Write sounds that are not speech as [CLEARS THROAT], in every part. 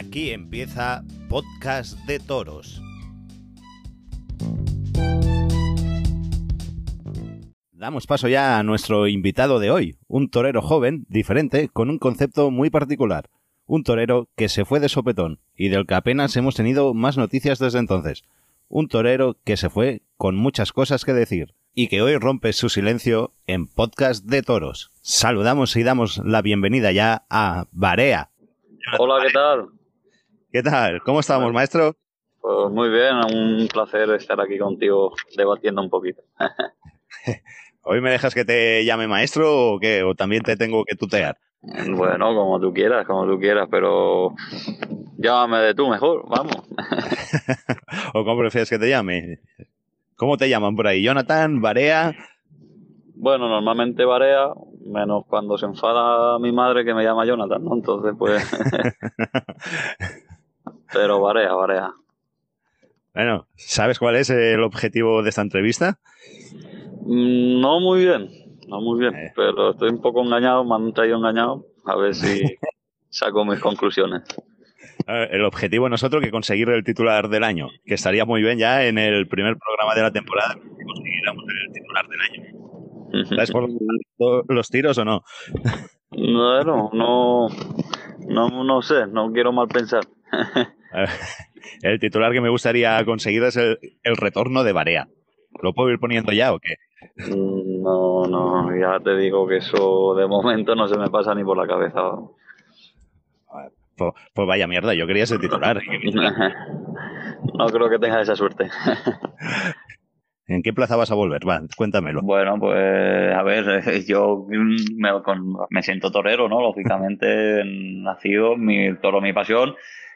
Aquí empieza Podcast de Toros. Damos paso ya a nuestro invitado de hoy, un torero joven, diferente, con un concepto muy particular. Un torero que se fue de sopetón y del que apenas hemos tenido más noticias desde entonces. Un torero que se fue con muchas cosas que decir y que hoy rompe su silencio en Podcast de Toros. Saludamos y damos la bienvenida ya a Barea. Hola, ¿qué tal? ¿Qué tal? ¿Cómo estamos, maestro? Pues muy bien, un placer estar aquí contigo debatiendo un poquito. [LAUGHS] ¿Hoy me dejas que te llame maestro o qué? ¿O también te tengo que tutear? Bueno, como tú quieras, como tú quieras, pero llámame de tú mejor, vamos. [LAUGHS] ¿O cómo prefieres que te llame? ¿Cómo te llaman por ahí? ¿Jonathan? ¿Barea? Bueno, normalmente Barea, menos cuando se enfada mi madre que me llama Jonathan, ¿no? Entonces, pues... [LAUGHS] pero Barea, Barea. Bueno, ¿sabes cuál es el objetivo de esta entrevista? Mm, No muy bien, no muy bien, Eh. pero estoy un poco engañado, me han traído engañado, a ver si [LAUGHS] saco mis conclusiones. El objetivo no es otro que conseguir el titular del año, que estaría muy bien ya en el primer programa de la temporada que consiguiéramos el titular del año. ¿Sabes por los tiros o no? Bueno, no, no, no sé, no quiero mal pensar. [LAUGHS] [LAUGHS] El titular que me gustaría conseguir es el, el retorno de Barea. ¿Lo puedo ir poniendo ya o qué? No, no, ya te digo que eso de momento no se me pasa ni por la cabeza. Pues, pues vaya mierda, yo quería ese titular. [LAUGHS] No creo que tenga esa suerte. [LAUGHS] ¿En qué plaza vas a volver? Va, cuéntamelo. Bueno, pues a ver, yo me, con- me siento torero, ¿no? Lógicamente, nacido, mi toro, mi pasión.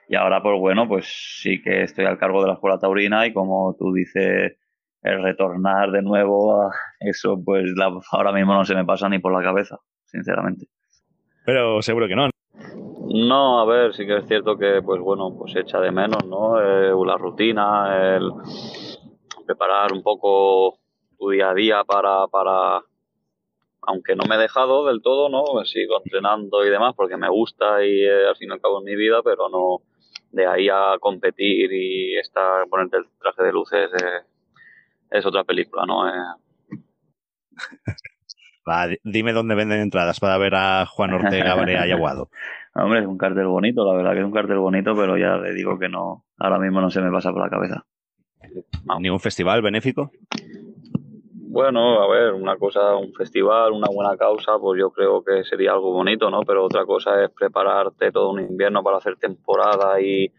Y ahora, pues bueno, pues sí que estoy al cargo de la escuela taurina y como tú dices, el retornar de nuevo a eso, pues la- ahora mismo no se me pasa ni por la cabeza, sinceramente. Pero seguro que no. No, a ver, sí que es cierto que, pues bueno, pues echa de menos, ¿no? Eh, la rutina, el preparar un poco tu día a día para, para, aunque no me he dejado del todo, ¿no? Sigo entrenando y demás porque me gusta y eh, al fin y al cabo es mi vida, pero no de ahí a competir y estar, ponerte el traje de luces eh, es otra película, ¿no? Eh, [LAUGHS] Va, di- dime dónde venden entradas para ver a Juan Ortega, Barea y Aguado. [LAUGHS] hombre, es un cartel bonito, la verdad que es un cartel bonito, pero ya le digo que no, ahora mismo no se me pasa por la cabeza. ¿Ni un festival benéfico? Bueno, a ver, una cosa, un festival, una buena causa, pues yo creo que sería algo bonito, ¿no? Pero otra cosa es prepararte todo un invierno para hacer temporada y,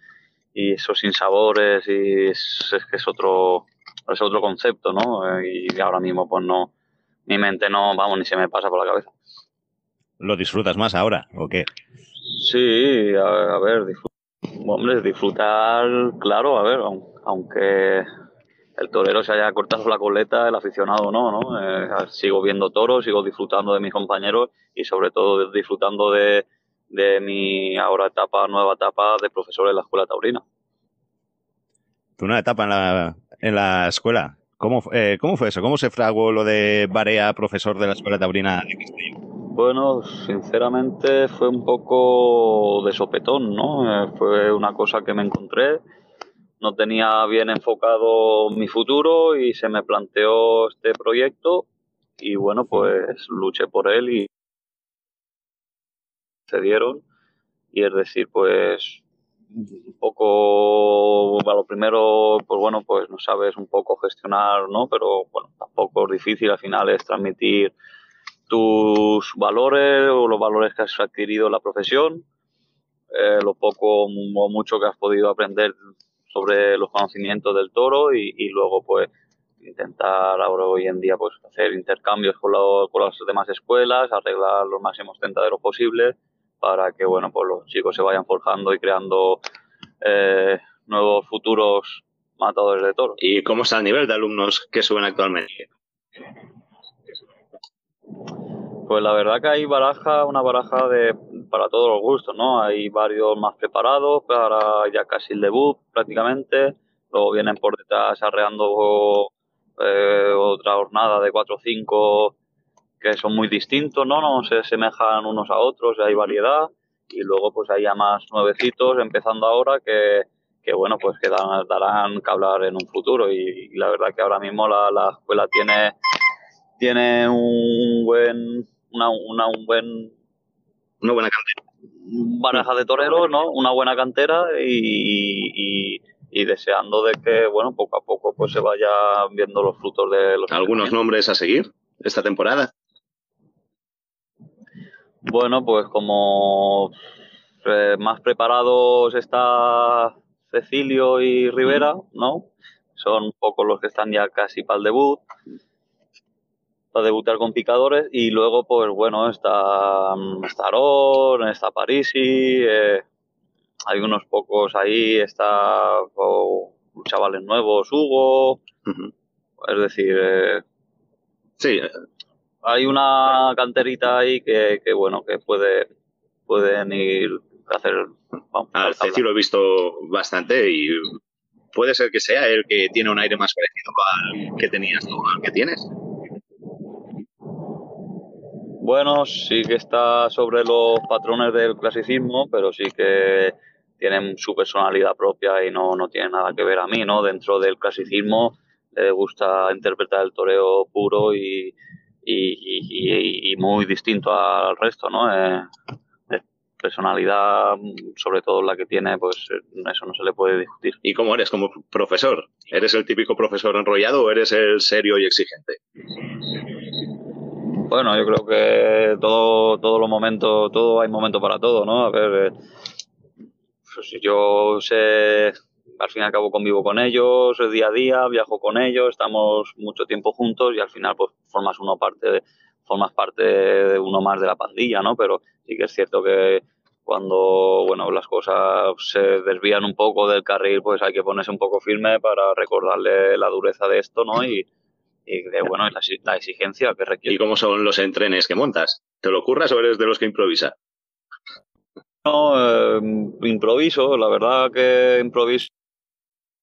y esos sinsabores y es, es que es otro, es otro concepto, ¿no? Eh, Y ahora mismo pues no, mi mente no, vamos, ni se me pasa por la cabeza. ¿Lo disfrutas más ahora o qué? Sí, a, a ver, disfr- hombre, disfrutar, claro, a ver, aun- aunque el torero se haya cortado la coleta, el aficionado no, ¿no? Eh, sigo viendo toros, sigo disfrutando de mis compañeros y sobre todo disfrutando de, de mi ahora etapa, nueva etapa de profesor en la escuela taurina. Tu una etapa en la, en la escuela. ¿Cómo, eh, ¿Cómo fue eso? ¿Cómo se fraguó lo de Barea, profesor de la Escuela Taurina de Castellón? Bueno, sinceramente fue un poco de sopetón, ¿no? Eh, fue una cosa que me encontré, no tenía bien enfocado mi futuro y se me planteó este proyecto y bueno, pues luché por él y se dieron y es decir, pues un poco a lo primero, pues bueno, pues no sabes un poco gestionar, ¿no? Pero bueno, tampoco es difícil, al final es transmitir tus valores o los valores que has adquirido en la profesión, eh, lo poco o mucho que has podido aprender sobre los conocimientos del toro y, y luego pues intentar ahora hoy en día pues hacer intercambios con, lo- con las demás escuelas, arreglar los máximos tentaderos posibles para que bueno pues los chicos se vayan forjando y creando eh, nuevos futuros matadores de toros. ¿Y cómo está el nivel de alumnos que suben actualmente? Pues la verdad que hay baraja, una baraja de para todos los gustos, ¿no? Hay varios más preparados para ya casi el debut prácticamente, luego vienen por detrás arreando eh, otra jornada de 4 o 5 que son muy distintos, ¿no? No se asemejan unos a otros, hay variedad y luego pues hay ya más nuevecitos empezando ahora que, que bueno, pues que darán que hablar en un futuro y, la verdad que ahora mismo la escuela tiene, tiene un buen, una, una, un buen... Una buena cantera. Baraja de toreros, ¿no? Una buena cantera y, y, deseando de que, bueno, poco a poco pues se vaya viendo los frutos de los... ¿Algunos nombres a seguir esta temporada? Bueno, pues como eh, más preparados está Cecilio y Rivera, ¿no? Son un poco los que están ya casi para el debut, para debutar con picadores. Y luego, pues bueno, está, mm, está está Parisi, eh, hay unos pocos ahí, está chavales nuevos, Hugo, es decir, eh, sí. hay una canterita ahí que, que bueno, que puede, pueden ir hacer. Al Ceci lo he visto bastante y puede ser que sea el que tiene un aire más parecido al que tenías tú, al que tienes. Bueno, sí que está sobre los patrones del clasicismo, pero sí que tienen su personalidad propia y no, no tiene nada que ver a mí, ¿no? Dentro del clasicismo le gusta interpretar el toreo puro y, y, y, muy distinto al resto, ¿no? Eh, personalidad, sobre todo la que tiene, pues eso no se le puede discutir. ¿Y cómo eres como profesor? ¿Eres el típico profesor enrollado o eres el serio y exigente? Bueno, yo creo que todo, todos los momentos, todo hay momento para todo, ¿no? A ver, eh, pues yo sé, al fin y al cabo convivo con ellos día a día, viajo con ellos, estamos mucho tiempo juntos y al final pues formas uno parte formas parte de uno más de la pandilla, ¿no? Pero sí que es cierto que cuando bueno las cosas se desvían un poco del carril pues hay que ponerse un poco firme para recordarle la dureza de esto no y, de bueno la, la, exigencia que requiere. Y cómo son los entrenes que montas te lo ocurras o eres de los que improvisa no eh, improviso la verdad que improviso.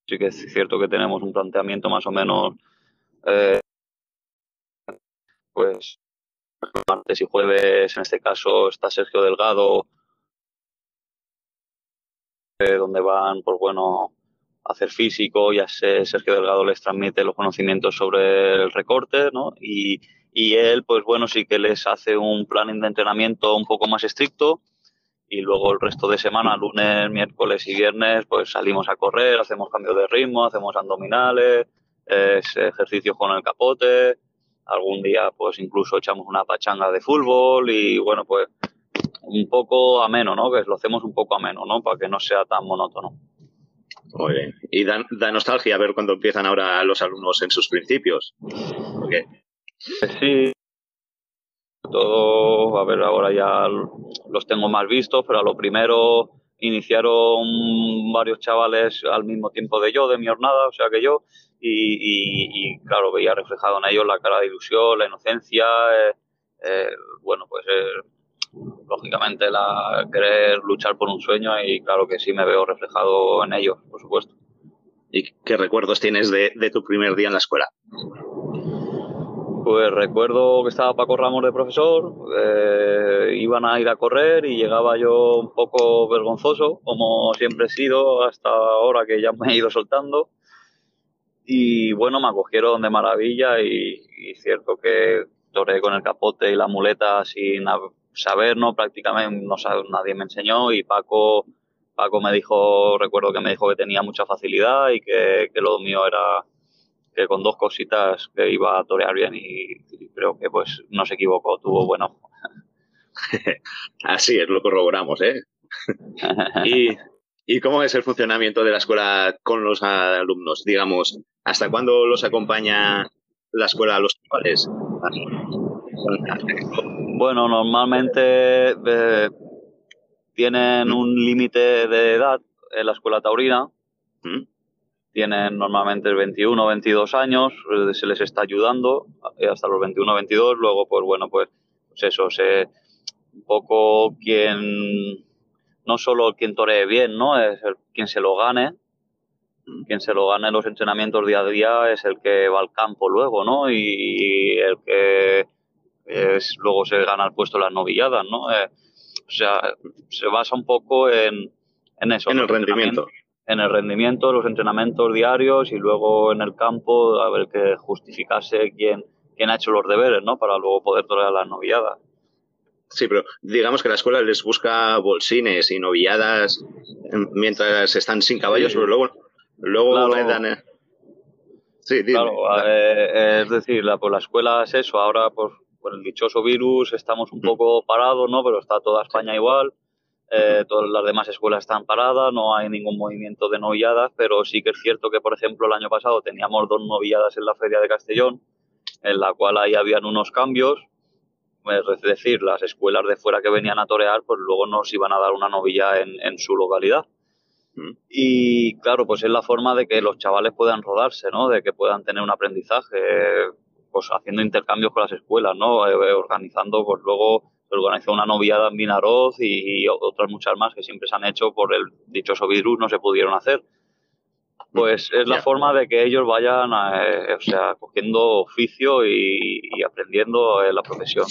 Sí que es cierto que tenemos un planteamiento más o menos eh, pues martes y jueves en este caso está Sergio Delgado donde van, pues bueno, hacer físico, ya sé, Sergio Delgado les transmite los conocimientos sobre el recorte, ¿no? Y, y él, pues bueno, sí que les hace un plan de entrenamiento un poco más estricto y luego el resto de semana, lunes, miércoles y viernes, pues salimos a correr, hacemos cambios de ritmo, hacemos abdominales, ejercicios con el capote, algún día pues incluso echamos una pachanga de fútbol y bueno, pues un poco ameno, ¿no? Que lo hacemos un poco ameno, ¿no? Para que no sea tan monótono. Muy bien. Y da, nostalgia ver cuando empiezan ahora los alumnos en sus principios. Sí. Todo, a ver, ahora ya los tengo más vistos, pero a lo primero iniciaron varios chavales al mismo tiempo de yo, de mi jornada, o sea que yo, y, claro, veía reflejado en ellos la cara de ilusión, la inocencia, eh, eh, bueno, pues eh, lógicamente la querer luchar por un sueño y claro que sí me veo reflejado en ello, por supuesto. ¿Y qué recuerdos tienes de, tu primer día en la escuela? Pues recuerdo que estaba Paco Ramos de profesor, eh, iban a ir a correr y llegaba yo un poco vergonzoso, como siempre he sido hasta ahora que ya me he ido soltando. Y bueno, me acogieron de maravilla y, y cierto que toré con el capote y la muleta sin saber, ¿no? Prácticamente no nadie me enseñó y Paco, Paco me dijo, recuerdo que me dijo que tenía mucha facilidad y que, lo mío era que con dos cositas que iba a torear bien y, creo que pues no se equivocó, tuvo bueno. [LAUGHS] Así es, lo corroboramos, ¿eh? [LAUGHS] y, ¿Y cómo es el funcionamiento de la escuela con los alumnos? Digamos, ¿hasta cuándo los acompaña la escuela a los chavales? Bueno, normalmente eh, tienen un límite de edad en la escuela taurina. ¿Mm? Tienen normalmente 21 o 22 años, eh, se les está ayudando eh, hasta los 21 o 22. Luego, pues bueno, pues, pues eso, se, un poco quien, no solo quien toree bien, ¿no? Es quien se lo gane. ¿Mm? Quien se lo gane en los entrenamientos día a día es el que va al campo luego, ¿no? y el que luego se gana el puesto las novilladas, ¿no? Eh, sea, se basa un poco en, en eso. En el rendimiento. En el rendimiento, los entrenamientos diarios y luego en el campo a ver que justificase quién, quién ha hecho los deberes, ¿no? Para luego poder torear las novilladas. Sí, pero digamos que la escuela les busca bolsines y novilladas mientras están sin caballos, pero luego, luego dan... Eh. Sí, Claro, eh, es decir, la, pues la escuela es eso, ahora pues por el dichoso virus estamos un poco parados, ¿no? Pero está toda España igual. Eh, todas las demás escuelas están paradas, no hay ningún movimiento de novilladas, pero sí que es cierto que, por ejemplo, el año pasado teníamos dos novilladas en la Feria de Castellón, en la cual ahí habían unos cambios, es decir, las escuelas de fuera que venían a torear, pues luego nos iban a dar una novilla en, en su localidad. Y claro, pues es la forma de que los chavales puedan rodarse, ¿no? De que puedan tener un aprendizaje pues haciendo intercambios con las escuelas, ¿no? Eh, eh, organizando, pues luego se organizó una noviada en Vinaroz y, otras muchas más que siempre se han hecho por el dichoso virus, no se pudieron hacer. Pues es la forma de que ellos vayan, eh, o sea, cogiendo oficio y, aprendiendo la profesión.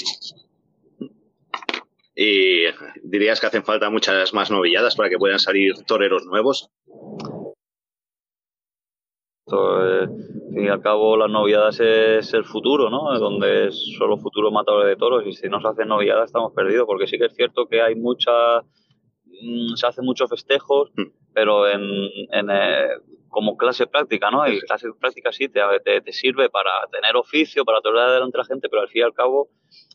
¿Y dirías que hacen falta muchas más novilladas para que puedan salir toreros nuevos? Eh, al fin y al cabo, las noviadas es el futuro, ¿no? Donde es solo futuro matadores de toros y si no se hacen noviadas estamos perdidos, porque sí que es cierto que hay mucha, mm, se hacen muchos festejos, mm. pero en, eh, como clase práctica, ¿no? Y clase práctica sí te, te, sirve para tener oficio, para torear delante de la gente, pero al fin y al cabo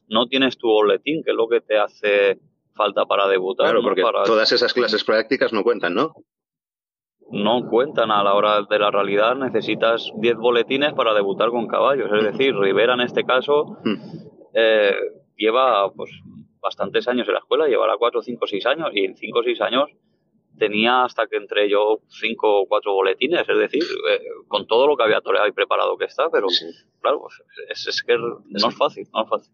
no tienes tu boletín, que es lo que te hace falta para debutar. Claro, porque todas esas clases prácticas no cuentan, ¿no? No cuentan a la hora de la realidad. Necesitas 10 boletines para debutar con caballos. Es decir, Rivera en este caso hmm. eh, lleva pues bastantes años en la escuela, llevará 4, 5, 6 años y en 5 o 6 años tenía hasta que entré yo 5 o 4 boletines, es decir, eh, con todo lo que había toreado y preparado que está, pero claro, pues, es, que no es fácil, no es fácil.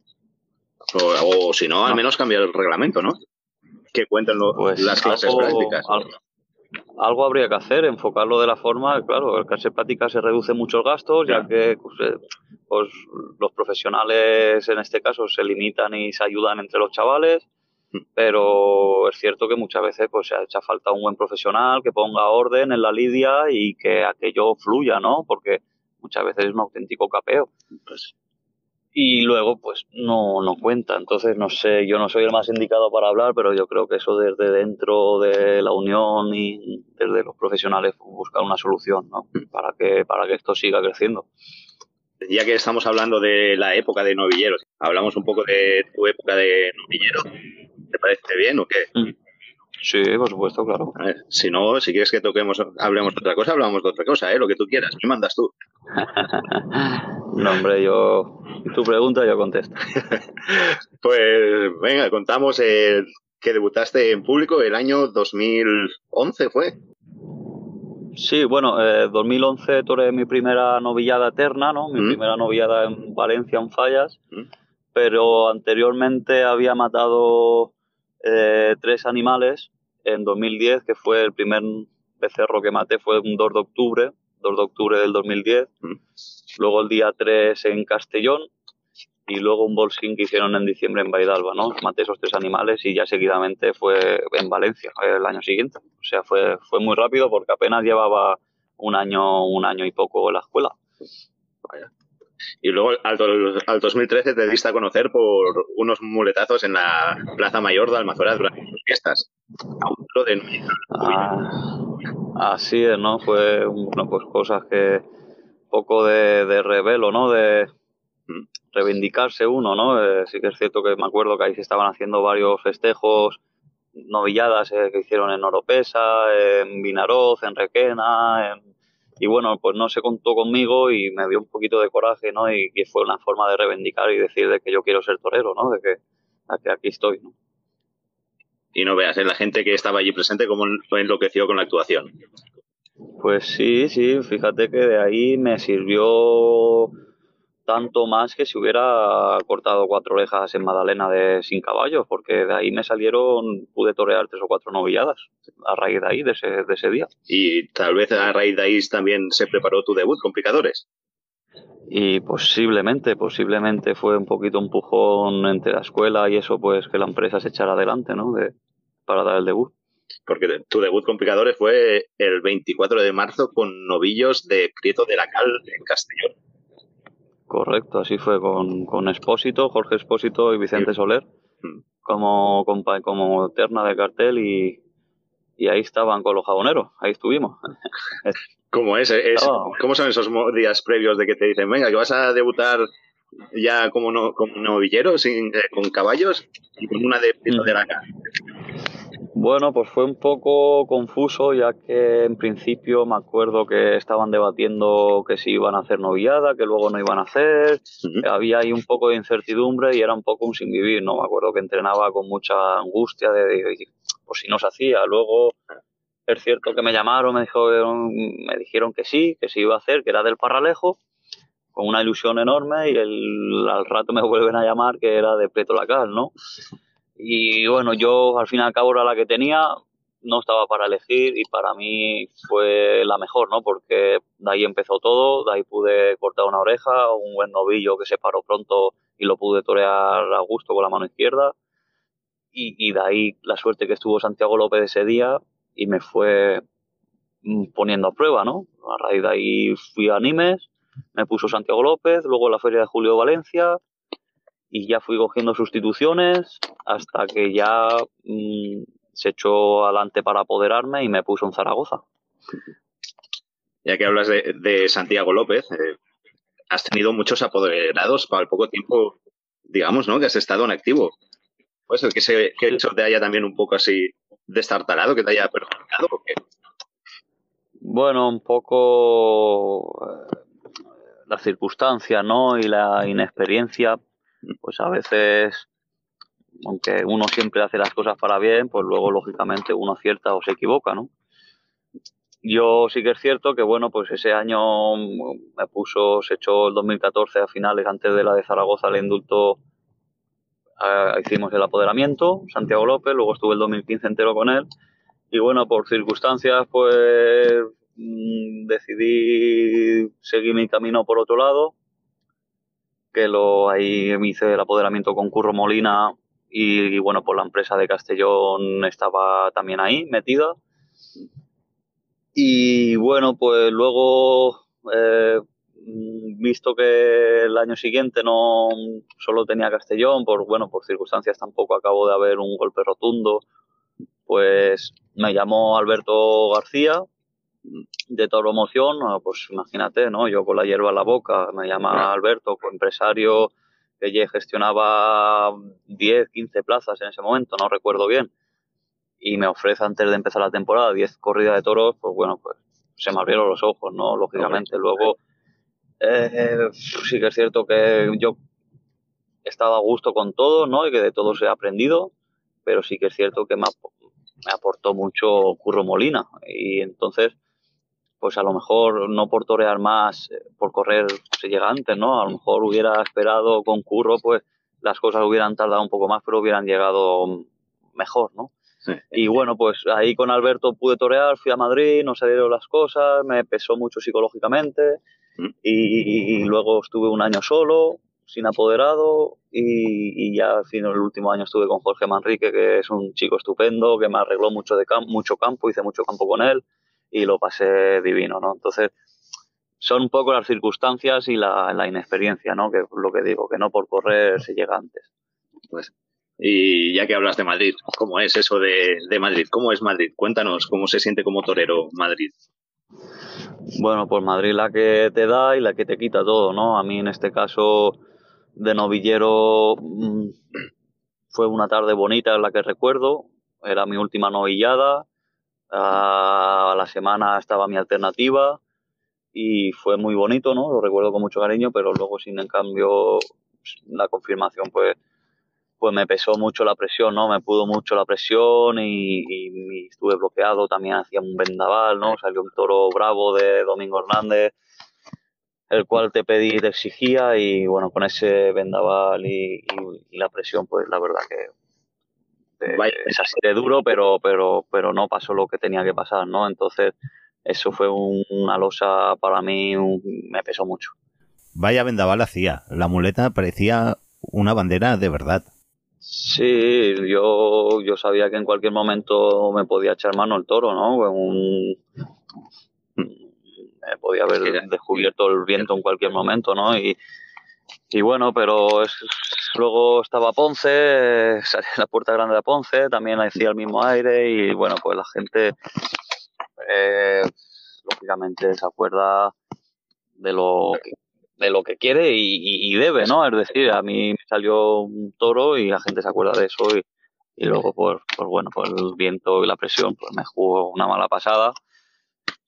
O, si no, al menos cambiar el reglamento, ¿no? Que cuenten pues las clases prácticas algo habría que hacer, enfocarlo de la forma, claro, el clase práctica se reduce muchos gastos, ya que pues, eh, pues, los profesionales en este caso se limitan y se ayudan entre los chavales, mm. pero es cierto que muchas veces pues se ha hecho falta un buen profesional que ponga orden en la lidia y que aquello fluya, ¿no? Porque muchas veces es un auténtico capeo. Pues, y luego pues no, no cuenta. Entonces, no sé, yo no soy el más indicado para hablar, pero yo creo que eso desde dentro de la unión y desde los profesionales buscar una solución ¿no? para, que, para que esto siga creciendo. Ya que estamos hablando de la época de novilleros, hablamos un poco de tu época de novillero. ¿Te parece bien o qué? Mm. Sí, por supuesto, claro. si no, si quieres que toquemos, hablemos de otra cosa, hablamos de otra cosa, ¿eh? Lo que tú quieras, me mandas tú. [LAUGHS] no, hombre, yo... Tu pregunta yo contesto. [LAUGHS] pues venga, contamos el que debutaste en público el año 2011, ¿fue? Sí, bueno, eh, 2011 toré mi primera novillada eterna, ¿no? Mi mm. primera novillada en Valencia, en Fallas. Mm. Pero anteriormente había matado eh, tres animales en 2010, que fue el primer becerro que maté, fue un 2 de octubre, 2 de octubre del 2010. Mm. Luego el día 3 en Castellón y luego un bolsín que hicieron en diciembre en Baidalba, ¿no? Maté esos tres animales y ya seguidamente fue en Valencia el año siguiente. O sea, fue, fue muy rápido porque apenas llevaba un año, un año y poco en la escuela. Vaya. Y luego al, al 2013 te diste a conocer por unos muletazos en la Plaza Mayor de Almazuera durante las fiestas. de... Ah, así es, ¿no? Fue, bueno, pues cosas que poco de, de revelo, ¿no? De reivindicarse uno, ¿no? Eh, sí que es cierto que me acuerdo que ahí se estaban haciendo varios festejos, novilladas eh, que hicieron en Oropesa, en Vinaroz, en Requena, en y bueno, pues no se contó conmigo y me dio un poquito de coraje, ¿no? Y, fue una forma de reivindicar y decir de que yo quiero ser torero, ¿no? De que, aquí estoy, ¿no? Y no veas, ¿eh? la gente que estaba allí presente como enloqueció con la actuación. Pues sí, sí, fíjate que de ahí me sirvió tanto más que si hubiera cortado cuatro orejas en Madalena de sin caballos, porque de ahí me salieron, pude torear tres o cuatro novilladas a raíz de ahí, de ese, de ese día. Y tal vez a raíz de ahí también se preparó tu debut con picadores. Y posiblemente, posiblemente fue un poquito un empujón entre la escuela y eso, pues que la empresa se echara adelante, ¿no? De, para dar el debut. Porque tu debut con Picadores fue el 24 de marzo con novillos de Prieto de la Cal en Castellón. Correcto, así fue con, con Espósito, Jorge Espósito y Vicente Soler, mm. como, como, como terna de cartel y, y ahí estaban con los jaboneros, ahí estuvimos. ¿Cómo es? es ¿Cómo son esos días previos de que te dicen, venga, que vas a debutar ya como, no, como novillero, sin, eh, con caballos y con una de, mm. de la cara? Bueno, pues fue un poco confuso, ya que en principio me acuerdo que estaban debatiendo que si iban a hacer novillada, que luego no iban a hacer. Había ahí un poco de incertidumbre y era un poco un sin vivir, ¿no? Me acuerdo que entrenaba con mucha angustia de, de pues si no se hacía. Luego es cierto que me llamaron, me, me dijeron que sí, que se iba a hacer, que era del Parralejo, con una ilusión enorme y el, al rato me vuelven a llamar que era de Preto Lacal, ¿no? Y bueno, yo al fin y al cabo era la que tenía, no estaba para elegir y para mí fue la mejor, ¿no? Porque de ahí empezó todo, de ahí pude cortar una oreja, un buen novillo que se paró pronto y lo pude torear a gusto con la mano izquierda. Y, y de ahí la suerte que estuvo Santiago López ese día, y me fue mm, poniendo a prueba, ¿no? A raíz de ahí fui a Nimes, me puso Santiago López, luego la Feria de Julio Valencia y ya fui cogiendo sustituciones hasta que ya mm, se echó adelante para apoderarme y me puso en Zaragoza. Ya que hablas de, Santiago López, eh, has tenido muchos apoderados para el poco tiempo, digamos, ¿no? Que has estado en activo. Puede ser que, se, que eso te haya también un poco así destartalado, que te haya perjudicado? ¿o qué? Bueno, un poco eh, las circunstancias, ¿no? Y la inexperiencia, pues a veces, aunque uno siempre hace las cosas para bien, pues luego lógicamente uno acierta o se equivoca, ¿no? Yo sí que es cierto que, bueno, pues ese año me puso, se echó el 2014 a finales, antes de la de Zaragoza, el indulto hicimos el apoderamiento, Santiago López, luego estuve el 2015 entero con él y bueno, por circunstancias pues mm, decidí seguir mi camino por otro lado, que lo ahí me hice el apoderamiento con Curro Molina y, bueno, pues la empresa de Castellón estaba también ahí metida. Y bueno, pues luego eh, visto que el año siguiente no solo tenía Castellón, por bueno, por circunstancias tampoco acabó de haber un golpe rotundo, pues me llamó Alberto García de promoción, pues imagínate, ¿no? Yo con la hierba en la boca, me llama Alberto, empresario que gestionaba 10, 15 plazas en ese momento, no recuerdo bien, y me ofrece antes de empezar la temporada 10 corridas de toros, pues bueno, pues se me abrieron los ojos, ¿no? Lógicamente, luego eh, sí que es cierto que yo he estado a gusto con todo, ¿no? Y que de todo se ha aprendido, pero sí que es cierto que me, aportó mucho Curro Molina. Y entonces, pues a lo mejor no por torear más, eh, por correr se llega antes, ¿no? A lo mejor hubiera esperado con Curro, pues las cosas hubieran tardado un poco más, pero hubieran llegado mejor, ¿no? Y bueno, pues ahí con Alberto pude torear, fui a Madrid, no salieron las cosas, me pesó mucho psicológicamente, y, luego estuve un año solo, sin apoderado, y, ya al fin el último año estuve con Jorge Manrique, que es un chico estupendo, que me arregló mucho, de mucho campo, hice mucho campo con él y lo pasé divino, ¿no? Entonces, son un poco las circunstancias y la, inexperiencia, ¿no? Que es lo que digo, que no por correr se llega antes. Pues, y ya que hablas de Madrid, ¿cómo es eso de, de Madrid? ¿Cómo es Madrid? Cuéntanos cómo se siente como torero Madrid. Bueno, pues Madrid la que te da y la que te quita todo, ¿no? A mí en este caso de novillero mm, fue una tarde bonita en la que recuerdo, era mi última novillada, a la semana estaba mi alternativa y fue muy bonito, ¿no? Lo recuerdo con mucho cariño, pero luego sin en cambio la confirmación pues pues me pesó mucho la presión, ¿no? Me pudo mucho la presión y, estuve bloqueado, también hacía un vendaval, ¿no? Salió un toro bravo de Domingo Hernández, el cual te pedí, te exigía y bueno, con ese vendaval y, la presión, pues la verdad que es así de duro, pero, pero, pero no pasó lo que tenía que pasar, ¿no? Entonces, eso fue una losa para mí, me pesó mucho. Vaya vendaval hacía. La muleta parecía una bandera de verdad. Sí, yo, yo sabía que en cualquier momento me podía echar mano el toro, ¿no? me podía haber descubierto el viento en cualquier momento, ¿no? Y, y bueno, pero es, luego estaba Ponce, [LAUGHS] la puerta grande de Ponce, también hacía el mismo aire y bueno, pues la gente eh, lógicamente se acuerda de lo que, de lo que quiere y, debe, ¿no? Es decir, a mí me salió un toro y la gente se acuerda de eso y, y luego por, por, bueno, por el viento y la presión, pues me jugó una mala pasada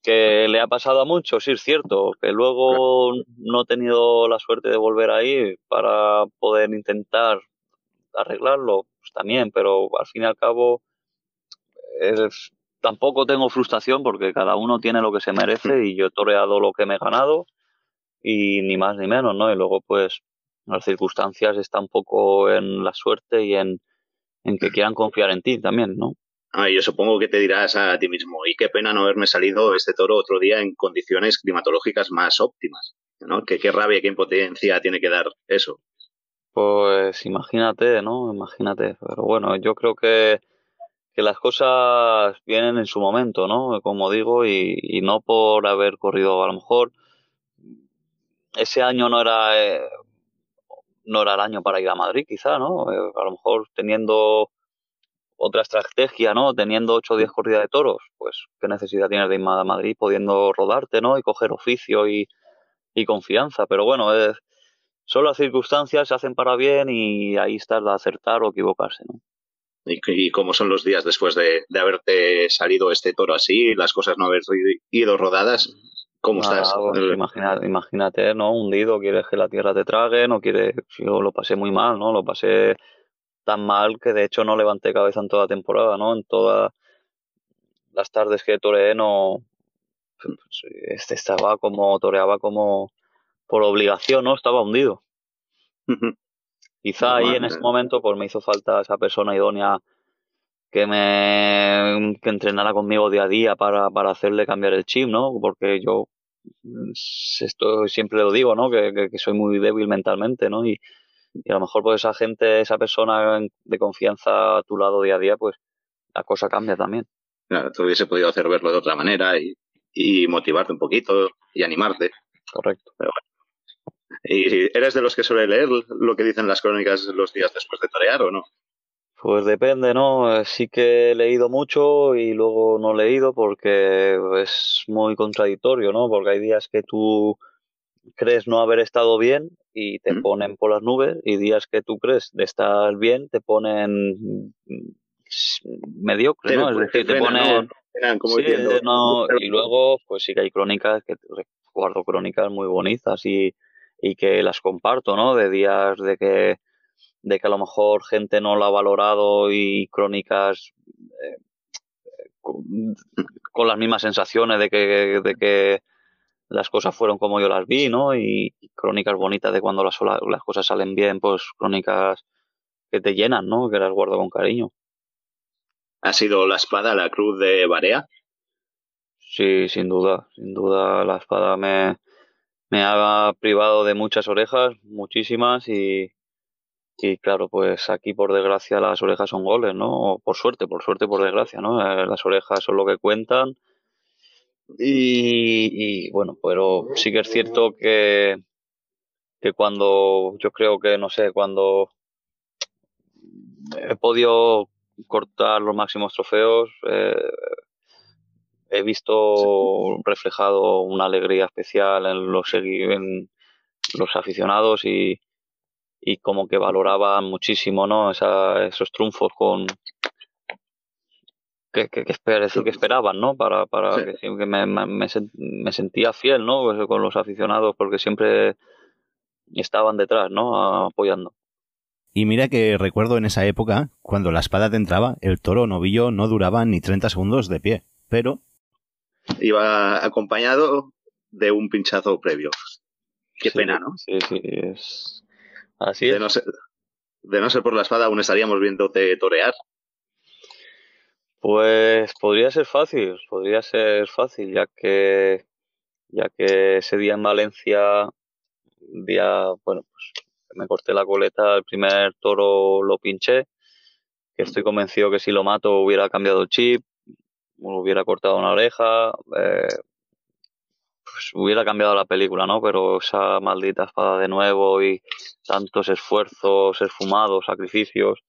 que le ha pasado a muchos, sí es cierto, que luego no he tenido la suerte de volver ahí para poder intentar arreglarlo, pues también, pero al fin y al cabo tampoco tengo frustración porque cada uno tiene lo que se merece y yo he toreado lo que me he ganado y ni más ni menos, ¿no? Y luego pues las circunstancias están un poco en la suerte y en, en que quieran confiar en ti también, ¿no? Ah, yo supongo que te dirás a ti mismo, y qué pena no haberme salido este toro otro día en condiciones climatológicas más óptimas, ¿no? Que qué rabia, qué impotencia tiene que dar eso. Pues imagínate, ¿no? Imagínate. Pero bueno, yo creo que, que las cosas vienen en su momento, ¿no? Como digo, y, y no por haber corrido a lo mejor. Ese año no era, eh, no era el año para ir a Madrid, quizá, ¿no? Eh, a lo mejor teniendo otra estrategia, ¿no? Teniendo 8 o 10 corridas de toros, pues qué necesidad tienes de ir a Madrid pudiendo rodarte, ¿no? Y coger oficio y, confianza. Pero bueno, es, son las circunstancias, se hacen para bien y ahí está el acertar o equivocarse, ¿no? ¿Y, cómo son los días después de, haberte salido este toro así, las cosas no haber ido rodadas? ¿Cómo estás? Pues imagínate, imagínate, ¿no? Hundido, quieres que la tierra te trague, no quieres... Yo lo pasé muy mal, ¿no? Lo pasé tan mal que de hecho no levanté cabeza en toda la temporada, ¿no? En todas las tardes que toreé no este estaba como toreaba como por obligación, ¿no? Estaba hundido. Quizá ahí en ese momento pues me hizo falta esa persona idónea que me que entrenara conmigo día a día para, para hacerle cambiar el chip, ¿no? Porque yo mm, esto siempre lo digo, ¿no? Que, que soy muy débil mentalmente, ¿no? Y, y a lo mejor pues esa gente, esa persona de confianza a tu lado día a día, pues la cosa cambia también. Claro, tú hubiese podido hacer verlo de otra manera y, y motivarte un poquito y animarte. Correcto. ¿Y eres de los que suele leer lo que dicen las crónicas los días después de torear o no? Pues depende, ¿no? Sí que he leído mucho y luego no he leído porque es muy contradictorio, ¿no? Porque hay días que tú crees no haber estado bien y te ponen por las nubes y días que tú crees de estar bien te ponen mediocre, ¿no? Es decir, te ponen... y luego, pues sí que hay crónicas, que guardo crónicas muy bonitas y, y que las comparto, ¿no? De días de que, de que a lo mejor gente no lo ha valorado y crónicas eh, con, con, las mismas sensaciones de que, de que las cosas fueron como yo las vi, ¿no? Y, crónicas bonitas de cuando las, las cosas salen bien, pues crónicas que te llenan, ¿no? Que las guardo con cariño. ¿Ha sido la espada la cruz de Barea? Sí, sin duda, sin duda la espada me, me ha privado de muchas orejas, muchísimas, y, y claro, pues aquí por desgracia las orejas son goles, ¿no? por suerte, por suerte, por desgracia, ¿no? Eh, las orejas son lo que cuentan y, bueno, pero sí que es cierto que, que cuando yo creo que, no sé, cuando he podido cortar los máximos trofeos, eh, he visto reflejado una alegría especial en los, en los aficionados y, y como que valoraban muchísimo ¿no? esos triunfos con, que, que, que, esperaban, ¿no? Para, para que, me, me, sentía fiel, ¿no? Pues, con los aficionados porque siempre estaban detrás, ¿no? Apoyando. Y mira que recuerdo en esa época, cuando la espada te entraba, el toro novillo no duraba ni 30 segundos de pie, pero... Iba acompañado de un pinchazo previo. Qué pena, ¿no? Sí, sí, es... Así de No ser, de no ser por la espada, aún estaríamos viéndote torear. Pues podría ser fácil, podría ser fácil, ya que ya que ese día en Valencia día, bueno, pues me corté la coleta, el primer toro lo pinché, que estoy convencido que si lo mato hubiera cambiado el chip, hubiera cortado una oreja, eh, pues hubiera cambiado la película, ¿no? Pero esa maldita espada de nuevo y tantos esfuerzos esfumados, sacrificios,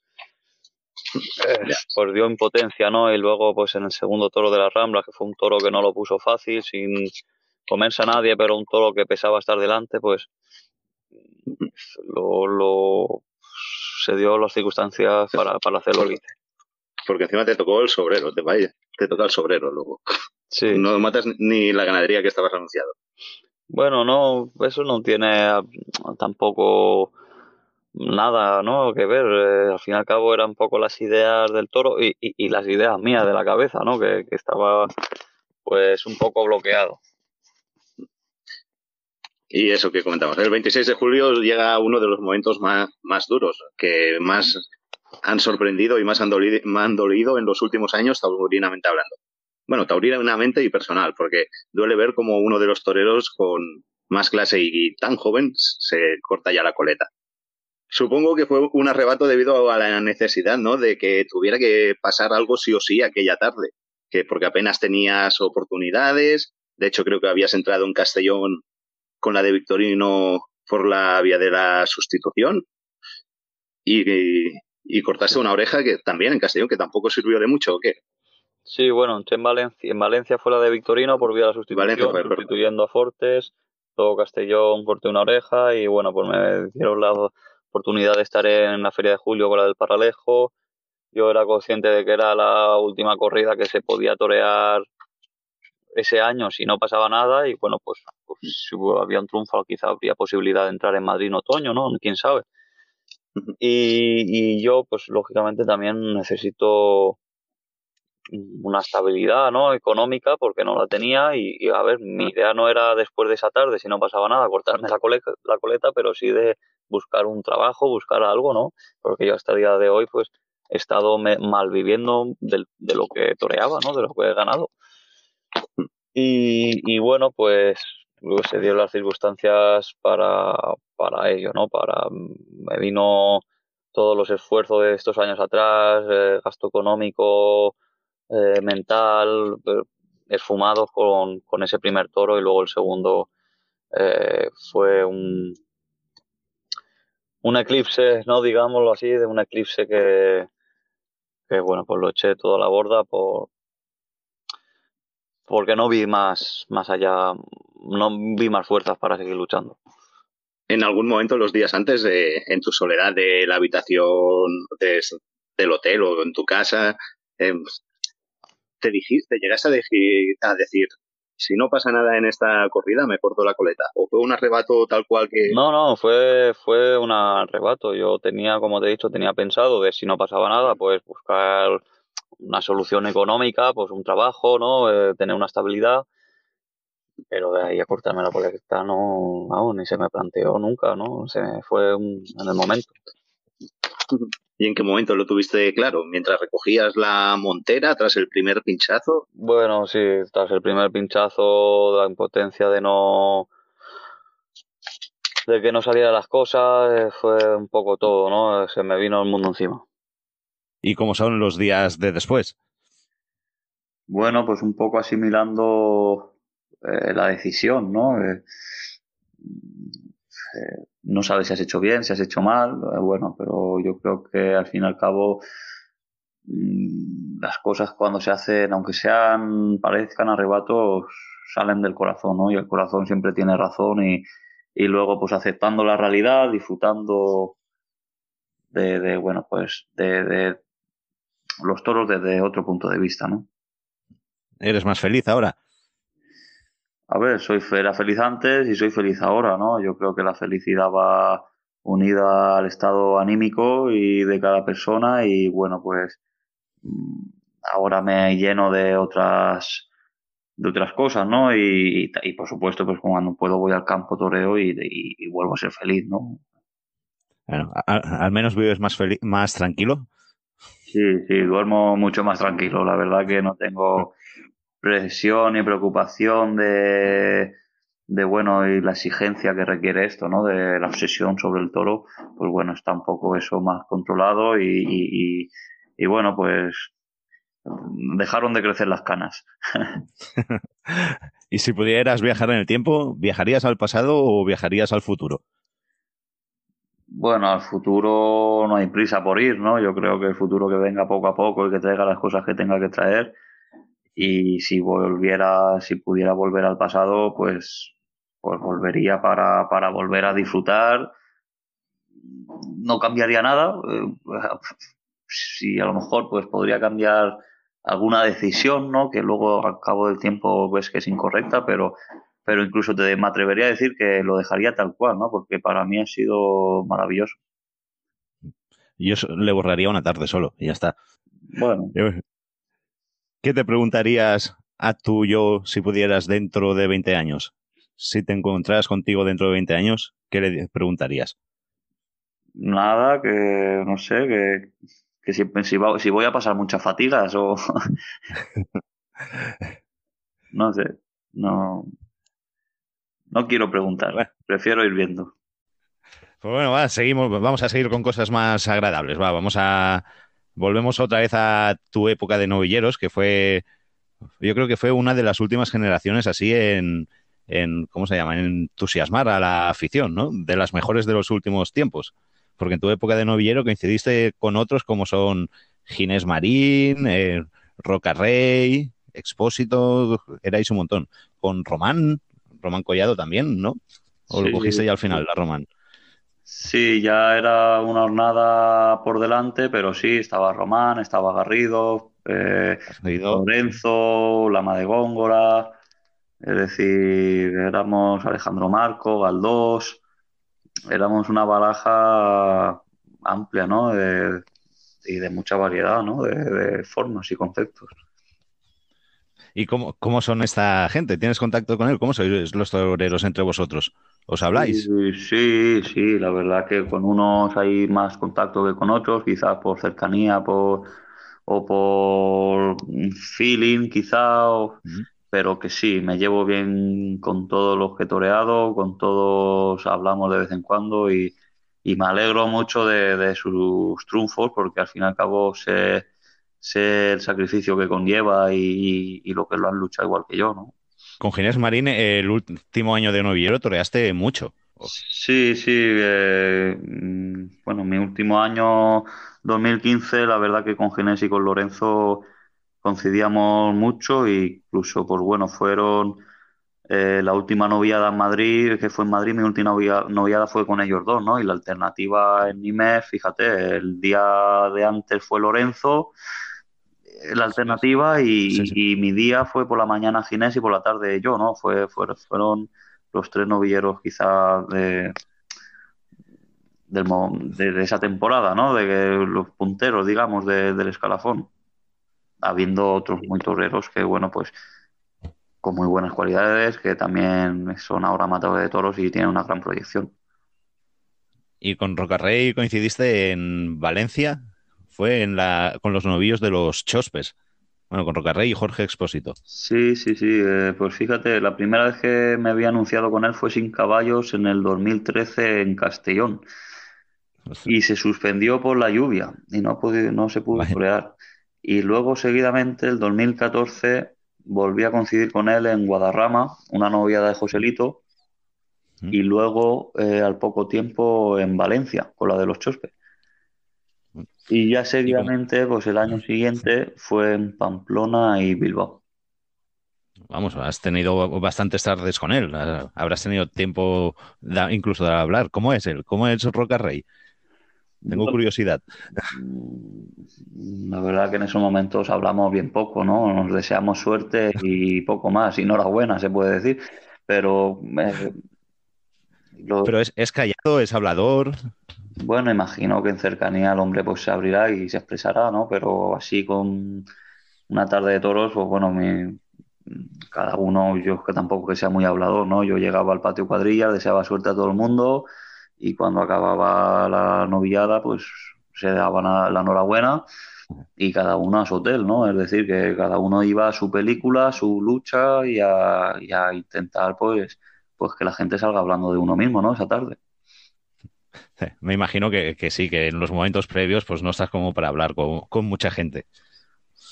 eh, pues dio impotencia, ¿no? Y luego, pues en el segundo toro de la Rambla, que fue un toro que no lo puso fácil, sin comerse a nadie, pero un toro que pesaba estar delante, pues lo, lo se dio las circunstancias para, para hacerlo el Porque encima te tocó el sobrero, te vaya, te toca el sobrero luego. Sí. No matas ni la ganadería que estabas anunciado. Bueno, no, eso no tiene tampoco nada ¿no? que ver. Eh, al fin y al cabo eran un poco las ideas del toro y, y, las ideas mías de la cabeza, ¿no? Que, que, estaba pues un poco bloqueado. Y eso que comentamos. El 26 de julio llega uno de los momentos más, más duros, que más han sorprendido y más han dolido, han dolido en los últimos años, taurinamente hablando. Bueno, taurinamente y personal, porque duele ver como uno de los toreros con más clase y tan joven se corta ya la coleta. Supongo que fue un arrebato debido a la necesidad, ¿no? De que tuviera que pasar algo sí o sí aquella tarde, que porque apenas tenías oportunidades. De hecho, creo que habías entrado en Castellón con la de Victorino por la vía de la sustitución. Y, y, cortaste una oreja que también en Castellón, que tampoco sirvió de mucho, ¿o qué? Sí, bueno, en Valencia, en Valencia fue la de Victorino por vía de la sustitución, sustituyendo a Fortes, todo Castellón corté una oreja y bueno, pues me dieron la oportunidad de estar en la Feria de Julio con la del Paralejo. Yo era consciente de que era la última corrida que se podía torear ese año si no pasaba nada y bueno, pues, pues si había un triunfo quizá habría posibilidad de entrar en Madrid en otoño, ¿no? Quién sabe. Y, yo, pues lógicamente también necesito una estabilidad ¿no? económica porque no la tenía y, a ver, mi idea no era después de esa tarde, si no pasaba nada, cortarme la coleta, la coleta, pero sí de buscar un trabajo, buscar algo, ¿no? Porque yo hasta el día de hoy pues he estado mal viviendo de, lo que toreaba, ¿no? De lo que he ganado. Y, bueno, pues luego se dieron las circunstancias para, para ello, ¿no? Para, me vino todos los esfuerzos de estos años atrás, eh, gasto económico, eh, mental, eh, esfumado con, con, ese primer toro y luego el segundo fue un, un eclipse, ¿no? Digámoslo así, de un eclipse que, que bueno, pues lo eché todo a la borda por, porque no vi más, más allá, no vi más fuerzas para seguir luchando. En algún momento, los días antes, de, en tu soledad de la habitación del hotel o en tu casa, em, te dijiste, llegaste a decir, si no pasa nada en esta corrida, me corto la coleta. ¿O fue un arrebato tal cual que.? No, no, fue, fue un arrebato. Yo tenía, como te he dicho, tenía pensado de si no pasaba nada, pues buscar una solución económica, pues un trabajo, ¿no? Eh, tener una estabilidad. Pero de ahí a cortarme la colecta no, no, ni se me planteó nunca, ¿no? Se fue en el momento. [LAUGHS] ¿Y en qué momento lo tuviste claro? ¿Mientras recogías la montera tras el primer pinchazo? Bueno, sí, tras el primer pinchazo, la impotencia de no de que no salieran las cosas, eh, fue un poco todo, ¿no? Se me vino el mundo encima y cómo son los días de después. Bueno, pues un poco asimilando eh, la decisión, ¿no? Eh, eh, no sabes si has hecho bien, si has hecho mal, bueno, pero yo creo que al fin y al cabo mm, las cosas cuando se hacen, aunque sean, parezcan arrebatos, salen del corazón, ¿no? Y el corazón siempre tiene razón y, y luego pues aceptando la realidad, disfrutando de, de bueno, pues de, de, los toros desde otro punto de vista, ¿no? ¿Eres más feliz ahora? A ver, soy era feliz antes y soy feliz ahora, ¿no? Yo creo que la felicidad va unida al estado anímico y de cada persona y bueno, pues mm, ahora me lleno de otras de otras cosas, ¿no? Y, y, por supuesto, pues cuando puedo voy al campo toreo y, y vuelvo a ser feliz, ¿no? Bueno, al, menos vives más, más tranquilo. Sí, sí, duermo mucho más tranquilo. La verdad que no tengo presión ni preocupación de, de bueno y la exigencia que requiere esto, ¿no? De la obsesión sobre el toro, pues bueno, está un poco eso más controlado y, y, bueno, pues dejaron de crecer las canas. [LAUGHS] y si pudieras viajar en el tiempo, ¿viajarías al pasado o viajarías al futuro? Bueno, al futuro no hay prisa por ir, ¿no? Yo creo que el futuro que venga poco a poco y que traiga las cosas que tenga que traer. Y si volviera, si pudiera volver al pasado, pues pues volvería para, para volver a disfrutar. No cambiaría nada. Eh, si a lo mejor pues podría cambiar alguna decisión, ¿no? Que luego al cabo del tiempo ves que es incorrecta, pero, pero incluso te, me atrevería a decir que lo dejaría tal cual, ¿no? Porque para mí ha sido maravilloso. Yo le borraría una tarde solo y ya está. Bueno. ¿Qué te preguntarías a tú yo si pudieras dentro de 20 años? si te encontraras contigo dentro de 20 años, ¿qué le preguntarías? Nada, que no sé, que, que si, si, voy a pasar muchas fatigas o... [LAUGHS] no sé, no... No quiero preguntar, prefiero ir viendo. Pues bueno, va, seguimos, vamos a seguir con cosas más agradables. Va, vamos a. Volvemos otra vez a tu época de novilleros, que fue. Yo creo que fue una de las últimas generaciones así en, en, ¿cómo se llama?, en entusiasmar a la afición, ¿no? De las mejores de los últimos tiempos. Porque en tu época de novillero coincidiste con otros como son Ginés Marín, eh, Roca Rey, Expósito, erais un montón. Con Román, Román Collado también, ¿no? ¿O lo cogiste ya al final, la Román? Sí, ya era una jornada por delante, pero sí, estaba Román, estaba Garrido, eh, Lorenzo, Lama de Góngora, es decir, éramos Alejandro Marco, Galdós, éramos una baraja amplia, ¿no? y de mucha variedad, ¿no? De, formas y conceptos. ¿Y cómo, cómo, son esta gente? ¿Tienes contacto con él? ¿Cómo sois los toreros entre vosotros? ¿Os habláis? Sí, sí, la verdad que con unos hay más contacto que con otros, quizás por cercanía por, o por feeling, quizá, o, pero que sí, me llevo bien con todos los que he toreado, con todos hablamos de vez en cuando y, me alegro mucho de, sus triunfos porque al fin y al cabo sé, el sacrificio que conlleva y, lo que lo han luchado igual que yo, ¿no? Con Ginés Marín, el último año de novillero toreaste mucho. Sí, sí. Eh, mm, bueno, mi último año, 2015, la verdad que con Ginés y con Lorenzo coincidíamos mucho e incluso, pues bueno, fueron eh, la última noviada en Madrid, que fue en Madrid, mi última noviada, fue con ellos dos, ¿no? Y la alternativa en Nimes, fíjate, el día de antes fue Lorenzo, la alternativa, y, mi día fue por la mañana Ginés y por la tarde yo, ¿no? Fue, fueron los tres novilleros quizás de, de, esa temporada, ¿no? De los punteros, digamos, del escalafón habiendo otros muy toreros que, bueno, pues con muy buenas cualidades, que también son ahora matadores de toros y tienen una gran proyección. ¿Y con Rocarrey coincidiste en Valencia? Fue en la, con los novillos de los Chospes. Bueno, con Rocarrey y Jorge Expósito. Sí, sí, sí. Eh, pues fíjate, la primera vez que me había anunciado con él fue sin caballos en el 2013 en Castellón. Y se suspendió por la lluvia y no, no se pudo torear. Y luego, seguidamente, el 2014, volví a coincidir con él en Guadarrama, una noviada de Joselito, y luego, eh, al poco tiempo, en Valencia, con la de los Chospes. Y ya seguidamente, pues el año siguiente fue en Pamplona y Bilbao. Vamos, has tenido bastantes tardes con él. Habrás tenido tiempo incluso de hablar. ¿Cómo es él? ¿Cómo es Roca Rey? Tengo curiosidad. La verdad que en esos momentos hablamos bien poco, ¿no? Nos deseamos suerte y [LAUGHS] poco más. Enhorabuena, se puede decir. Pero. Eh, Pero es, callado, es hablador. Bueno, imagino que en cercanía el hombre pues se abrirá y se expresará, ¿no? Pero así con una tarde de toros, pues bueno, cada uno, yo que tampoco que sea muy hablador, ¿no? Yo llegaba al patio cuadrilla, deseaba suerte a todo el mundo y cuando acababa la novillada, pues se daba la enhorabuena y cada uno a su hotel, ¿no? Es decir, que cada uno iba a su película, a su lucha y a, intentar, pues, pues que la gente salga hablando de uno mismo, ¿no? Esa tarde. [LAUGHS] Me imagino que, sí, que en los momentos previos pues no estás como para hablar con, mucha gente.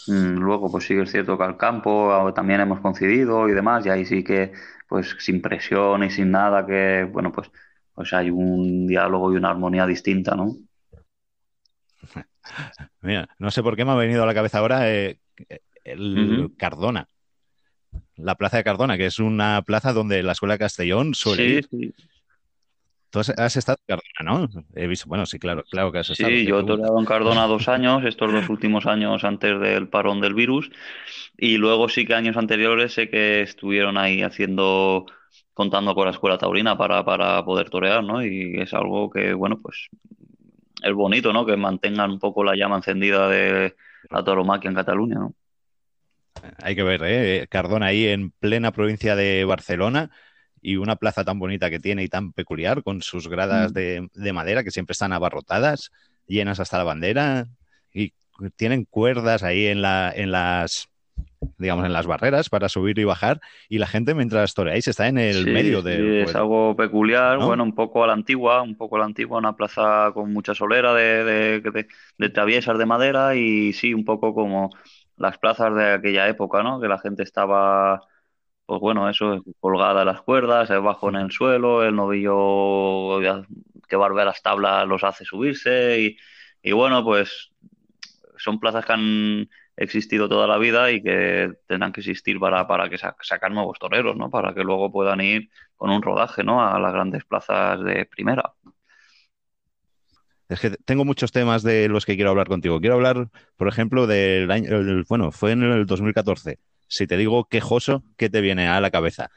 Mm, luego, pues sí que es cierto que al campo también hemos coincidido y demás, y ahí sí que, pues sin presión y sin nada, que, bueno, pues, pues hay un diálogo y una armonía distinta, ¿no? [LAUGHS] Mira, no sé por qué me ha venido a la cabeza ahora eh, el Cardona. La plaza de Cardona, que es una plaza donde la escuela de Castellón suele sí, Sí. Tú has, estado en Cardona, ¿no? He visto, bueno, sí, claro, claro que has estado. Sí, yo he toreado en Cardona dos [LAUGHS] años, estos dos últimos años antes del parón del virus, y luego sí que años anteriores sé que estuvieron ahí haciendo, contando con la escuela taurina para, para poder torear, ¿no? Y es algo que, bueno, pues es bonito, ¿no? Que mantengan un poco la llama encendida de la tauromaquia en Cataluña, ¿no? Hay que ver, ¿eh? Cardona ahí en plena provincia de Barcelona y una plaza tan bonita que tiene y tan peculiar, con sus gradas mm. de, madera que siempre están abarrotadas, llenas hasta la bandera, y tienen cuerdas ahí en, la, en las digamos, en las barreras para subir y bajar, y la gente mientras toreáis está en el medio de... Sí, es algo peculiar, bueno, un poco a la antigua, un poco a la antigua, una plaza con mucha solera de, de, de, traviesas de madera y sí, un poco como las plazas de aquella época, ¿no? Que la gente estaba pues bueno, eso, colgada las cuerdas, el bajo en el suelo, el novillo que barbe las tablas los hace subirse y, y bueno, pues son plazas que han existido toda la vida y que tendrán que existir para, para que sacar nuevos toreros, ¿no? Para que luego puedan ir con un rodaje, ¿no? A las grandes plazas de primera. Es que tengo muchos temas de los que quiero hablar contigo. Quiero hablar, por ejemplo, del año, bueno, fue en el 2014 si te digo quejoso, ¿qué te viene a la cabeza?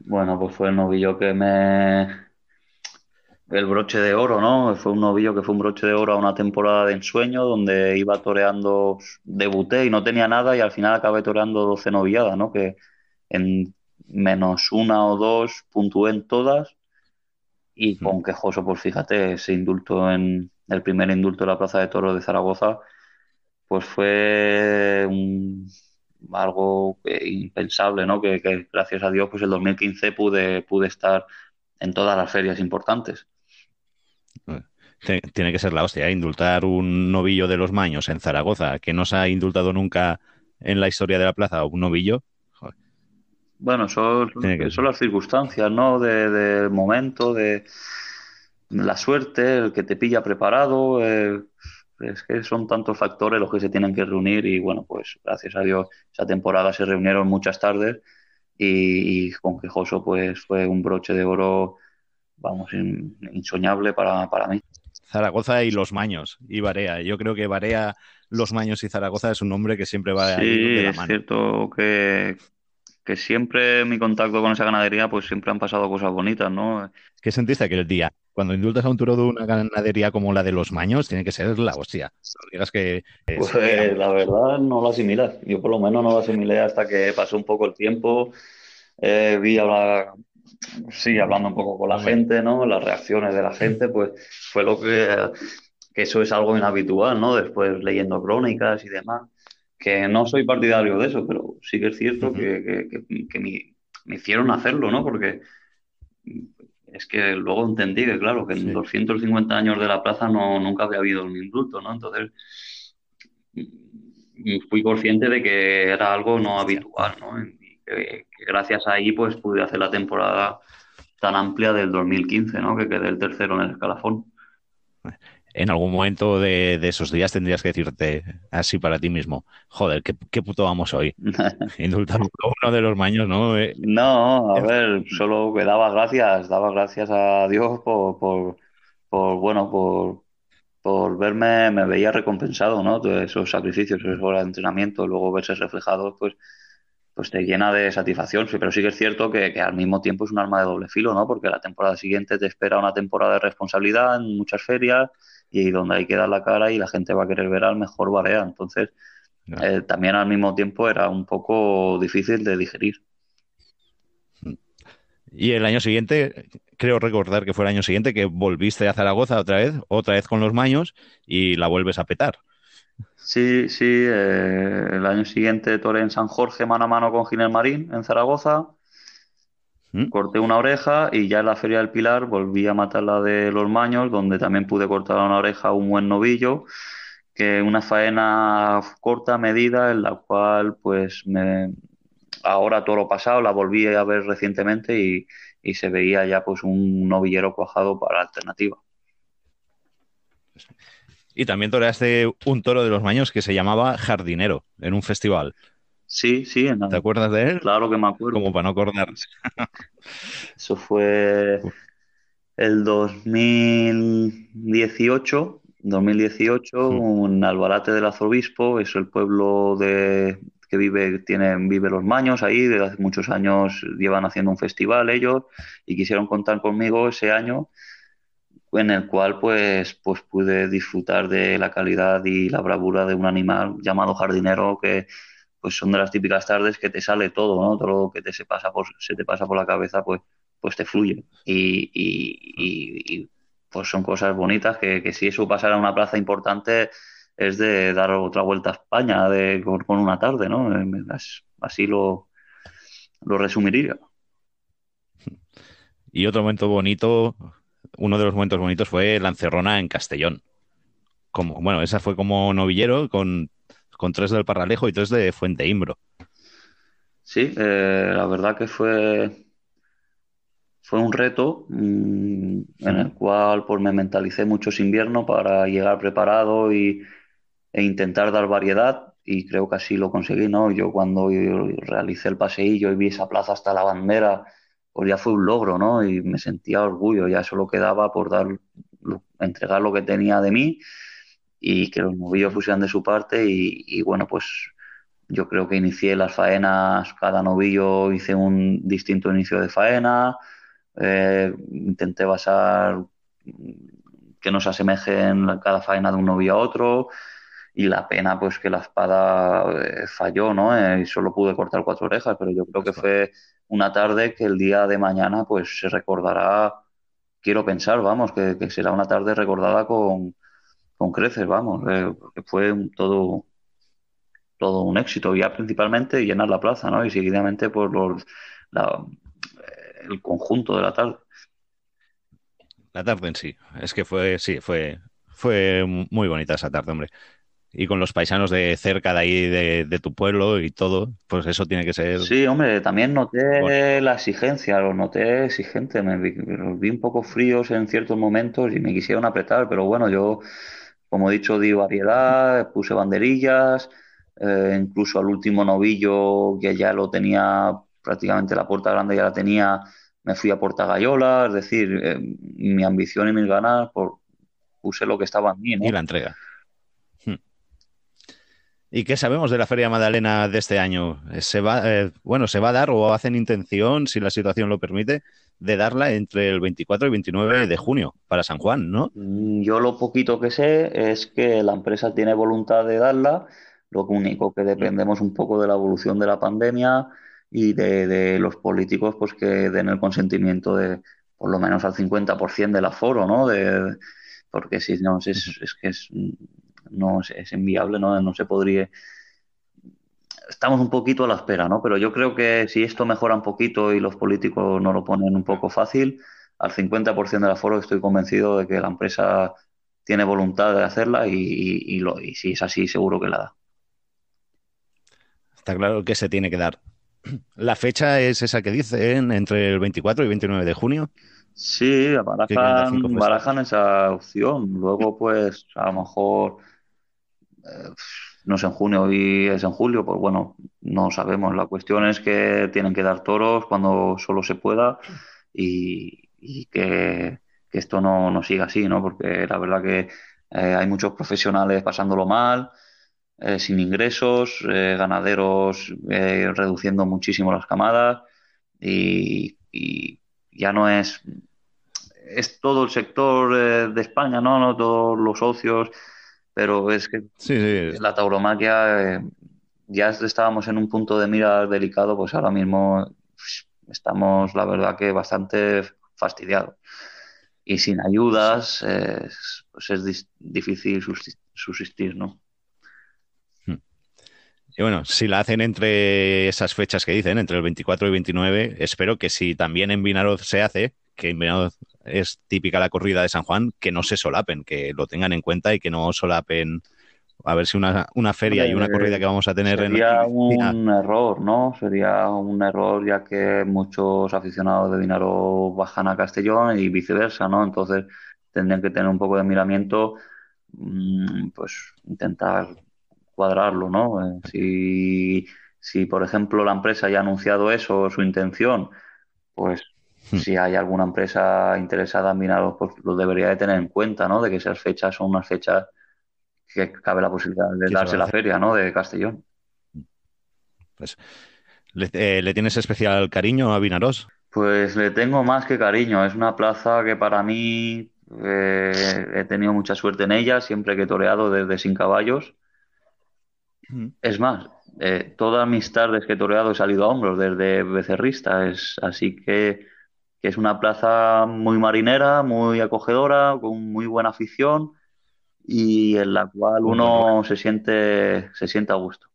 Bueno, pues fue el novillo que me... El broche de oro, ¿no? Fue un novillo que fue un broche de oro a una temporada de ensueño donde iba toreando, debuté y no tenía nada y al final acabé toreando 12 novilladas, ¿no? Que en menos una o dos puntué en todas y con quejoso, pues fíjate, ese indulto en el primer indulto de la Plaza de Toros de Zaragoza, pues fue un, algo impensable, ¿no? Que, gracias a Dios, pues el 2015 pude, pude estar en todas las ferias importantes. Tiene que ser la hostia, ¿eh? indultar un novillo de los Maños en Zaragoza, que no se ha indultado nunca en la historia de la plaza, un novillo. Bueno, son, son las circunstancias, ¿no? Del momento, de la suerte, el que te pilla preparado. Eh, es que son tantos factores los que se tienen que reunir y bueno, pues gracias a Dios esa temporada se reunieron muchas tardes y, con Quejoso pues fue un broche de oro, vamos, insoñable para, mí. Zaragoza y Los Maños y Barea. Yo creo que Barea, Los Maños y Zaragoza es un nombre que siempre va sí, de la mano. es cierto que, que siempre mi contacto con esa ganadería pues siempre han pasado cosas bonitas, ¿no? ¿Qué sentiste aquel día? Cuando indultas a un toro de una ganadería como la de los Maños, tiene que ser la hostia. No digas que. Pues la verdad no lo asimilas. Yo por lo menos no lo asimilé hasta que pasó un poco el tiempo. Eh, vi hablar, sí, hablando un poco con la gente, ¿no? Las reacciones de la gente, pues fue lo que. que eso es algo inhabitual, ¿no? Después leyendo crónicas y demás. Que no soy partidario de eso, pero sí que es cierto que, que, me, me hicieron hacerlo, ¿no? Porque es que luego entendí que, claro, que en 250 años de la plaza no, nunca había habido un indulto, ¿no? Entonces, fui consciente de que era algo no habitual, ¿no? Y que, gracias a ahí, pues, pude hacer la temporada tan amplia del 2015, ¿no? Que quedé el tercero en el escalafón en algún momento de, esos días tendrías que decirte así para ti mismo, joder, qué, puto vamos hoy. [LAUGHS] Indultar uno de los maños, ¿no? Eh, no, a ver, solo que daba gracias, daba gracias a Dios por, por, por bueno, por, por verme, me veía recompensado, ¿no? Todos esos sacrificios, esos horas de entrenamiento, luego verse reflejado, pues, pues te llena de satisfacción. Sí, pero sí que es cierto que, que, al mismo tiempo es un arma de doble filo, ¿no? Porque la temporada siguiente te espera una temporada de responsabilidad en muchas ferias, y donde hay que dar la cara y la gente va a querer ver al mejor Barea. Entonces, eh, también al mismo tiempo era un poco difícil de digerir. Y el año siguiente, creo recordar que fue el año siguiente que volviste a Zaragoza otra vez, otra vez con los Maños y la vuelves a petar. Sí, sí, eh, el año siguiente toré en San Jorge mano a mano con Ginel Marín en Zaragoza ¿Mm? Corté una oreja y ya en la Feria del Pilar volví a matar la de los Maños, donde también pude cortar una oreja a un buen novillo, que una faena corta, medida, en la cual pues me, ahora todo lo pasado la volví a ver recientemente y, y se veía ya pues un novillero cuajado para alternativa. Y también toreaste un toro de los maños que se llamaba Jardinero en un festival. Sí, sí. ¿Te acuerdas de él? Claro que me acuerdo. Como para no acordarse. Eso fue el 2018. 2018, un albarate del arzobispo, es el pueblo de, que vive, tiene, vive los maños ahí, desde hace muchos años llevan haciendo un festival ellos y quisieron contar conmigo ese año en el cual pues, pues pude disfrutar de la calidad y la bravura de un animal llamado jardinero que pues son de las típicas tardes que te sale todo, ¿no? Todo lo que te se pasa por, se te pasa por la cabeza, pues, pues te fluye. Y, y, pues son cosas bonitas que, que, si eso pasara a una plaza importante es de dar otra vuelta a España de, con, una tarde, ¿no? Así lo, lo resumiría. Y otro momento bonito uno de los momentos bonitos fue la encerrona en Castellón. Como, bueno, esa fue como novillero con, tres del Parralejo y tres de Fuente Imbro. Sí, eh, la verdad que fue, fue un reto mm, en el cual pues, me mentalicé muchos inviernos para llegar preparado y, e intentar dar variedad y creo que así lo conseguí, ¿no? Yo cuando realicé el paseillo y vi esa plaza hasta la bandera pues ya fue un logro, ¿no? Y me sentía orgullo, ya solo quedaba por dar, entregar lo que tenía de mí y que los novillos pusieran de su parte y, bueno, pues yo creo que inicié las faenas, cada novillo hice un distinto inicio de faena, eh, intenté basar que no se asemejen cada faena de un novillo a otro y la pena pues que la espada eh, falló, ¿no? Eh, y solo pude cortar cuatro orejas, pero yo creo que fue una tarde que el día de mañana pues se recordará, quiero pensar, vamos, que, será una tarde recordada con, con creces, vamos, eh, fue todo, todo un éxito, ya principalmente llenar la plaza, ¿no? Y seguidamente por los, el conjunto de la tarde. La tarde en sí, es que fue, sí, fue, fue muy bonita esa tarde, hombre y con los paisanos de cerca de ahí, de, tu pueblo y todo, pues eso tiene que ser. Sí, hombre, también noté la exigencia, lo noté exigente, me vi, vi, un poco fríos en ciertos momentos y me quisieron apretar, pero bueno, yo, como he dicho, di variedad, puse banderillas, eh, incluso al último novillo, que ya lo tenía prácticamente la puerta grande, ya la tenía, me fui a Porta Gallola, es decir, eh, mi ambición y mis ganas, por, puse lo que estaba en mí. Y la entrega. ¿Y qué sabemos de la Feria Madalena de este año? ¿Se va, eh, bueno, ¿se va a dar o hacen intención, si la situación lo permite, de darla entre el 24 y 29 de junio para San Juan, ¿no? Mm, yo lo poquito que sé es que la empresa tiene voluntad de darla, lo único que dependemos un poco de la evolución de la pandemia y de, los políticos pues que den el consentimiento de por lo menos al 50% del aforo, ¿no? De, porque si no, es, es que es no es, inviable, ¿no? no se podría. Estamos un poquito a la espera, ¿no? Pero yo creo que si esto mejora un poquito y los políticos no lo ponen un poco fácil, al 50% del aforo estoy convencido de que la empresa tiene voluntad de hacerla y, lo, y si es así, seguro que la da. Está claro que se tiene que dar. [CLEARS THROAT] La fecha es esa que dicen, entre el 24 y 29 de junio. Sí, barajan, barajan esa opción. Luego, pues, a lo mejor eh, no es en junio y es en julio, pues bueno, no sabemos. La cuestión es que tienen que dar toros cuando solo se pueda y, que, esto no, no, siga así, ¿no? Porque la verdad que eh, hay muchos profesionales pasándolo mal, eh, sin ingresos, ganaderos reduciendo muchísimo las camadas y, y ya no es es todo el sector de España, ¿no? ¿no? Todos los socios pero es que la tauromaquia eh, ya estábamos en un punto de mira delicado, pues ahora mismo estamos, la verdad, que bastante fastidiados. Y sin ayudas, pues es difícil subsistir, ¿no? Hmm. Y bueno, si la hacen entre esas fechas que dicen, entre el 24 y 29, espero que si también en Vinaroz se hace, que en es típica la corrida de San Juan, que no se solapen, que lo tengan en cuenta y que no solapen a ver si una, una feria y una corrida que vamos a tener sería un error, ¿no? Sería un error ya que muchos aficionados de Dinaro bajan a Castellón y viceversa, ¿no? Entonces tendrían que tener un poco de miramiento, mm, pues intentar cuadrarlo, ¿no? Eh, si, si, por ejemplo, la empresa ya ha anunciado eso, su intención, pues. Si hay alguna empresa interesada en Dinaro, pues lo debería de tener en cuenta, ¿no? De que esas fechas son unas fechas que cabe la posibilidad de darse la feria, ¿no? De Castellón. Pues, ¿le, ¿le, tienes especial cariño a Vinaros? Pues le tengo más que cariño. Es una plaza que para mí eh, he tenido mucha suerte en ella, siempre que he toreado desde sin caballos. Mm. Es más, eh, todas mis tardes que he toreado he salido a hombros desde becerrista. Es, así que, que es una plaza muy marinera, muy acogedora, con muy buena afición y en la cual uno se siente, se siente a gusto.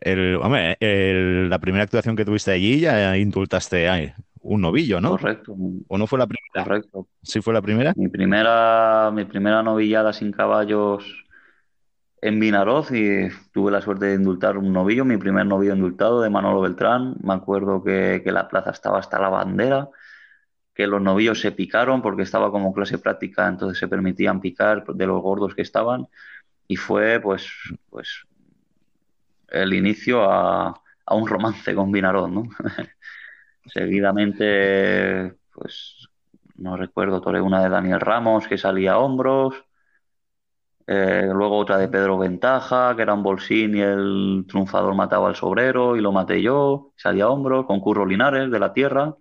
El, hombre, la primera actuación que tuviste allí ya indultaste a un novillo, ¿no? Correcto. ¿O no fue la primera? Correcto. ¿Sí fue la primera? Mi primera, mi primera novillada sin caballos en Vinaroz y tuve la suerte de indultar un novillo, mi primer novillo indultado de Manolo Beltrán. Me acuerdo que, que la plaza estaba hasta la bandera que los novillos se picaron porque estaba como clase práctica, entonces se permitían picar de los gordos que estaban y fue pues, pues el inicio a, un romance con Vinarón, ¿no? [LAUGHS] Seguidamente, pues no recuerdo, toré una de Daniel Ramos que salía a hombros, eh, luego otra de Pedro Ventaja, que era un bolsín y el triunfador mataba al sobrero y lo maté yo, salía a hombros, con Curro Linares de la Tierra.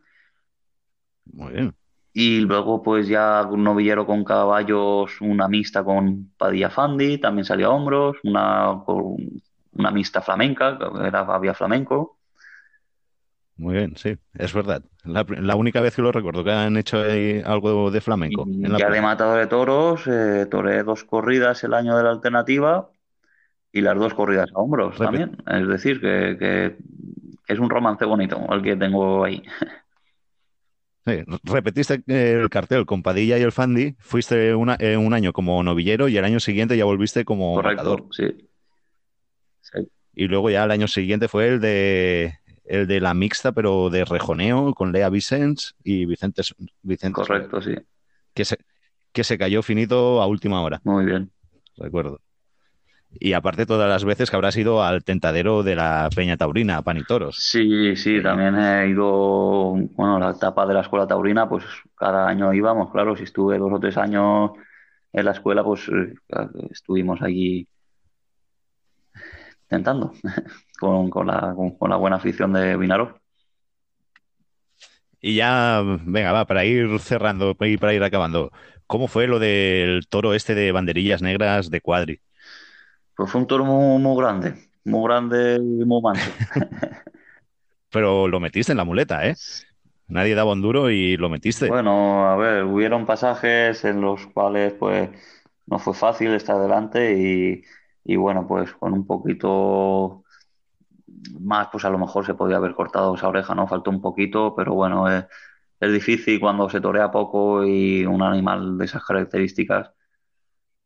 Muy bien. Y luego, pues ya un novillero con caballos, una mixta con Padilla Fandi, también salía a hombros, una, una mixta flamenca, era Babia Flamenco. Muy bien, sí, es verdad. La, única vez que lo recuerdo que han hecho algo de flamenco. ya de matador de toros, eh, toré dos corridas el año de la alternativa y las dos corridas a hombros también. Es decir, que, que es un romance bonito el que tengo ahí. repetiste el cartel con Padilla y el Fandi, fuiste una, eh, un año como novillero y el año siguiente ya volviste como Correcto, sí. Y luego ya el año siguiente fue el de el de la mixta, pero de rejoneo, con Lea Vicens y Vicente, Vicente Correcto, sí. Que se, que se cayó finito a última hora. Muy bien. Recuerdo. Y aparte todas las veces que habrás ido al tentadero de la Peña Taurina, Pan y Toros. Sí, sí, también he ido, bueno, la etapa de la escuela taurina, pues cada año íbamos, claro, si estuve dos o tres años en la escuela, pues eh, estuvimos allí tentando [LAUGHS] con, con, la, con, la, buena afición de Vinaro. Y ya, venga, va, para ir cerrando y para ir acabando, ¿cómo fue lo del toro este de banderillas negras de cuadri? Pues fue un toro muy, grande, muy grande y muy manso. [LAUGHS] Pero lo metiste en la muleta, ¿eh? Nadie daba un duro y lo metiste. Bueno, a ver, hubieron pasajes en los cuales pues no fue fácil estar adelante y, bueno, pues con un poquito más, pues a lo mejor se podía haber cortado esa oreja, ¿no? Faltó un poquito, pero bueno, es, es difícil cuando se torea poco y un animal de esas características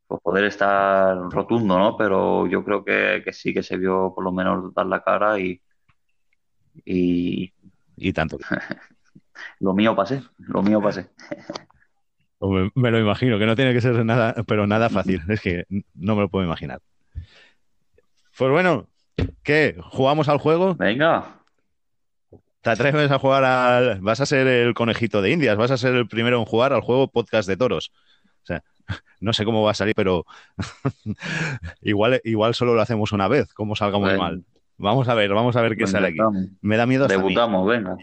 pues, poder estar rotundo, ¿no? Pero yo creo que, sí que se vio por lo menos dar la cara y. Y, y tanto. [LAUGHS] lo mío pasé, lo mío pasé. [LAUGHS] Me lo imagino, que no tiene que ser nada, pero nada fácil. Es que no me lo puedo imaginar. Pues bueno, ¿qué? ¿Jugamos al juego? Venga. ¿Te atreves a jugar al. Vas a ser el conejito de Indias, vas a ser el primero en jugar al juego podcast de toros. O sea, [LAUGHS] no sé cómo va a salir, pero [LAUGHS] igual, igual solo lo hacemos una vez, como salga muy mal. Vamos a ver, vamos a ver qué sale aquí. Me da miedo Debutamos, venga.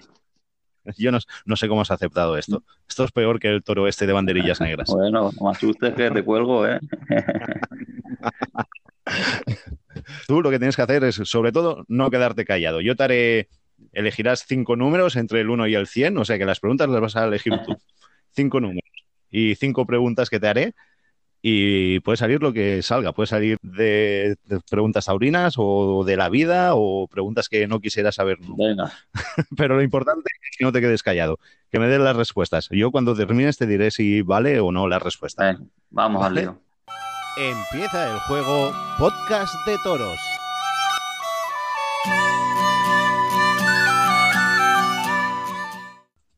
[LAUGHS] Yo no, sé cómo has aceptado esto. Esto es peor que el toro este de banderillas negras. Bueno, no me asustes que te cuelgo, ¿eh? Tú lo que tienes que hacer es, sobre todo, no quedarte callado. Yo te haré, elegirás cinco números entre el 1 y el 100, o sea que las preguntas las vas a elegir tú. [LAUGHS] Cinco números y cinco preguntas que te haré y puede salir lo que salga. Puede salir de, de preguntas taurinas o de la vida o preguntas que no quisiera saber. Venga. [LAUGHS] Pero lo importante es que no te quedes callado, que me des las respuestas. Yo cuando termines te diré si vale o no la respuesta. Vamos al Vale. lío. Empieza el juego Podcast de Toros.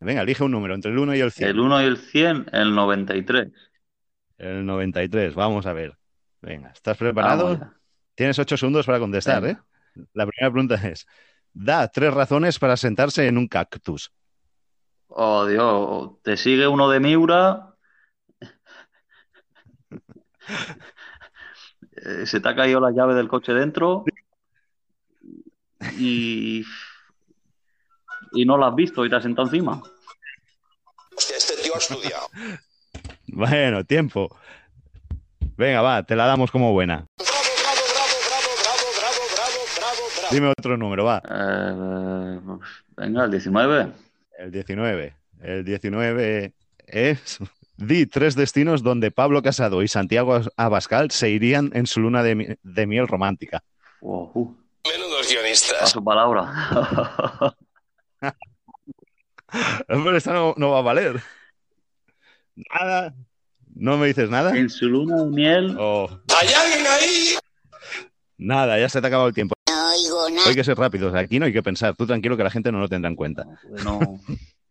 Venga, elige un número entre el 1 y el 100. El 1 y el 100, el 93. El 93, vamos a ver. Venga, ¿estás preparado? Tienes 8 segundos para contestar, ¿eh? Venga. La primera pregunta es, da tres razones para sentarse en un cactus. Oh, Dios, te sigue uno de Miura. Eh, se te ha caído la llave del coche dentro y, y no la has visto y te has sentado encima. Este tío ha estudiado. [LAUGHS] bueno, tiempo. Venga, va, te la damos como buena. Dime otro número, va. Eh, venga, el 19. El 19. El 19 es. Di tres destinos donde Pablo Casado y Santiago Abascal se irían en su luna de, mi- de miel romántica. Oh, uh, Menudos guionistas. paso palabra. [LAUGHS] Pero esta no, no va a valer. Nada. ¿No me dices nada? En su luna de miel. Oh, ¿Hay alguien ahí? nada, ya se te ha acabado el tiempo. No oigo nada. Hay que ser rápidos, aquí no hay que pensar. Tú tranquilo que la gente no lo tendrá en cuenta. No, [LAUGHS]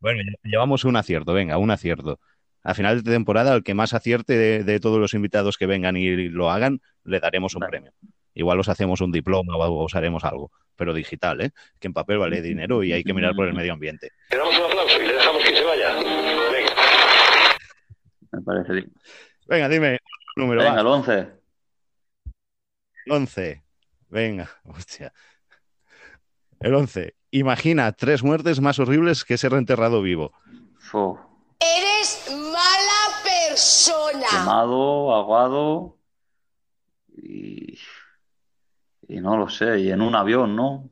Bueno, lle- llevamos un acierto, venga, un acierto. A final de temporada, al que más acierte de, de todos los invitados que vengan y lo hagan, le daremos un Vale. premio. Igual os hacemos un diploma o os haremos algo, pero digital, ¿eh? Que en papel vale dinero y hay que mirar por el medio ambiente. Le damos un aplauso y le dejamos que se vaya. Venga. me parece bien. Venga, dime número, Venga, va. el 11. 11. Venga, hostia. El 11. Imagina tres muertes más horribles que ser enterrado vivo. Fo, Eres mala persona. quemado, aguado. Y. Y no lo sé, y en un avión, ¿no?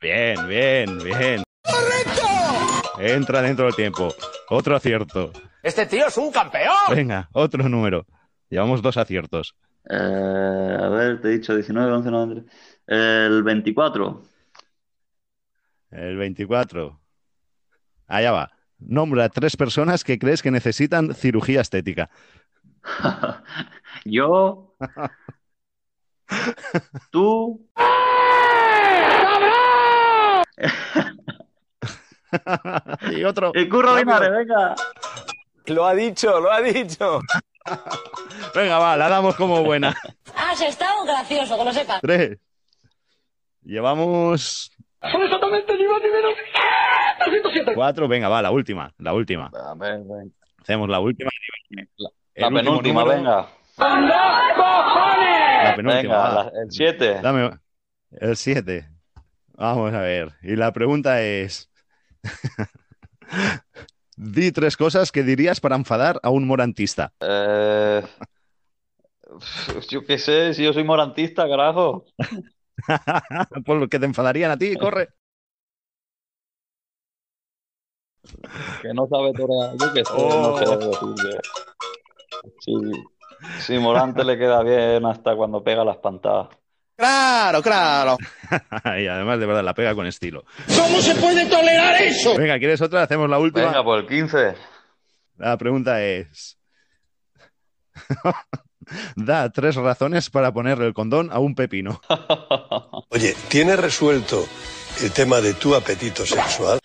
Bien, bien, bien. ¡Correcto! Entra dentro del tiempo. Otro acierto. Este tío es un campeón. Venga, otro número. Llevamos dos aciertos. Eh, a ver, te he dicho 19, 11, 93. El 24. El 24. Allá va. Nombra tres personas que crees que necesitan cirugía estética. [LAUGHS] Yo. [LAUGHS] Tú. y otro. Y Curro. Linares, venga. Lo ha dicho, lo ha dicho. [LAUGHS] Venga, va, la damos como buena. Has estado gracioso, que lo sepas. Tres. Llevamos cuatro. Venga, va, la última. La última. A ver, venga. Hacemos la última. La, El la penúltima, número. venga. La penúltima. Venga, va. la- el 7. Dame el 7. Vamos a ver. Y la pregunta es: [LAUGHS] Di tres cosas que dirías para enfadar a un morantista. Eh, yo qué sé, si yo soy morantista, carajo. [LAUGHS] [LAUGHS] Por lo que te enfadarían a ti, corre. Que no sabe torear. Yo qué sé, no sé decir que- Sí, sí, Morante le queda bien hasta cuando pega las pantadas. Claro, claro. [LAUGHS] y además, de verdad, la pega con estilo. ¿Cómo se puede tolerar eso? Venga, ¿quieres otra? Hacemos la última. Venga, por el 15. La pregunta es: Da tres razones para ponerle el condón a un pepino. [LAUGHS] Oye, ¿tienes resuelto el tema de tu apetito sexual?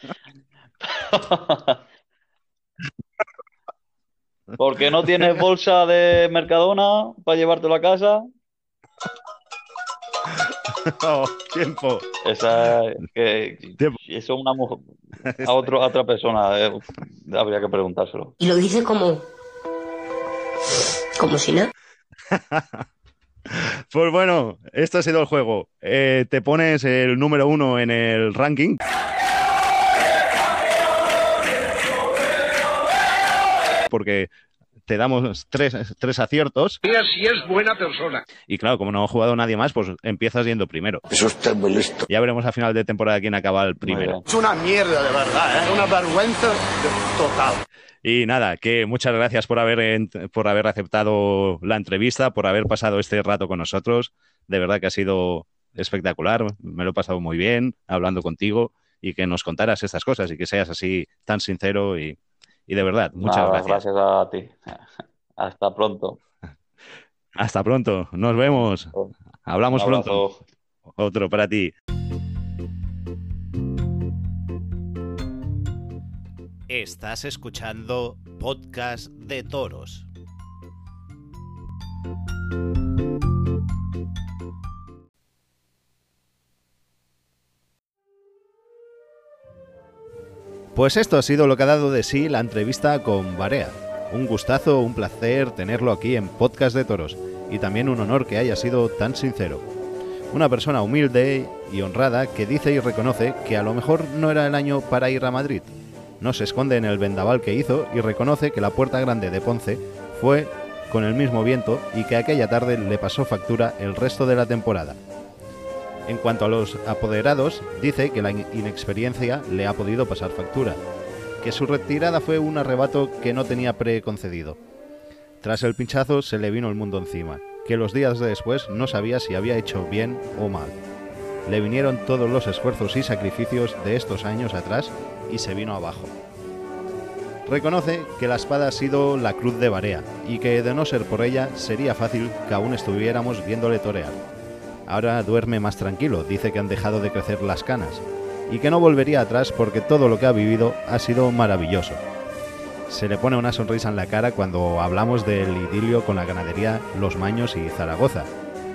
Porque no tienes bolsa de Mercadona para llevártelo a casa. [LAUGHS] Oh, tiempo. Esa que Tiempo. eso es una mujer [LAUGHS] a otro, a otra persona eh, habría que preguntárselo. Y lo dice como. como si nada. [LAUGHS] Pues bueno, este ha sido el juego. Eh, te pones el número uno en el ranking. Porque te damos tres, tres aciertos. Mira si es buena persona. Y claro, como no ha jugado nadie más, pues empiezas yendo primero. Eso está muy listo. Ya veremos a final de temporada quién acaba el primero. Es una mierda de verdad, ¿eh? Una vergüenza total. Y nada, que muchas gracias por haber, por haber aceptado la entrevista, por haber pasado este rato con nosotros. De verdad que ha sido espectacular. Me lo he pasado muy bien hablando contigo y que nos contaras estas cosas y que seas así tan sincero y, y de verdad, muchas Nada, gracias. gracias a ti. [LAUGHS] Hasta pronto. Hasta pronto. Nos vemos. Hablamos pronto. Otro para ti. Estás escuchando Podcast de Toros. Pues esto ha sido lo que ha dado de sí la entrevista con Barea. Un gustazo, un placer tenerlo aquí en Podcast de Toros y también un honor que haya sido tan sincero. Una persona humilde y honrada que dice y reconoce que a lo mejor no era el año para ir a Madrid. No se esconde en el vendaval que hizo y reconoce que la puerta grande de Ponce fue con el mismo viento y que aquella tarde le pasó factura el resto de la temporada. En cuanto a los apoderados, dice que la in- inexperiencia le ha podido pasar factura, que su retirada fue un arrebato que no tenía preconcedido. Tras el pinchazo se le vino el mundo encima, que los días de después no sabía si había hecho bien o mal. Le vinieron todos los esfuerzos y sacrificios de estos años atrás y se vino abajo. Reconoce que la espada ha sido la cruz de Barea y que de no ser por ella sería fácil que aún estuviéramos viéndole torear. Ahora duerme más tranquilo, dice que han dejado de crecer las canas y que no volvería atrás porque todo lo que ha vivido ha sido maravilloso. Se le pone una sonrisa en la cara cuando hablamos del idilio con la ganadería Los Maños y Zaragoza.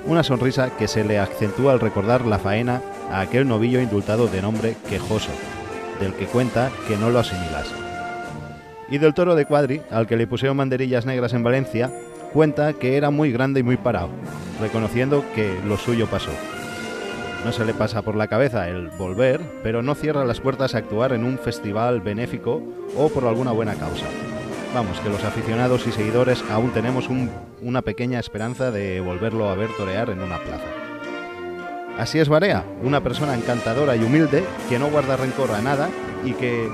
Una sonrisa que se le acentúa al recordar la faena a aquel novillo indultado de nombre Quejoso, del que cuenta que no lo asimilas. Y del toro de Cuadri, al que le pusieron banderillas negras en Valencia, cuenta que era muy grande y muy parado, reconociendo que lo suyo pasó. No se le pasa por la cabeza el volver, pero no cierra las puertas a actuar en un festival benéfico o por alguna buena causa. Vamos, que los aficionados y seguidores aún tenemos un- una pequeña esperanza de volverlo a ver torear en una plaza. Así es Barea, una persona encantadora y humilde que no guarda rencor a nada y que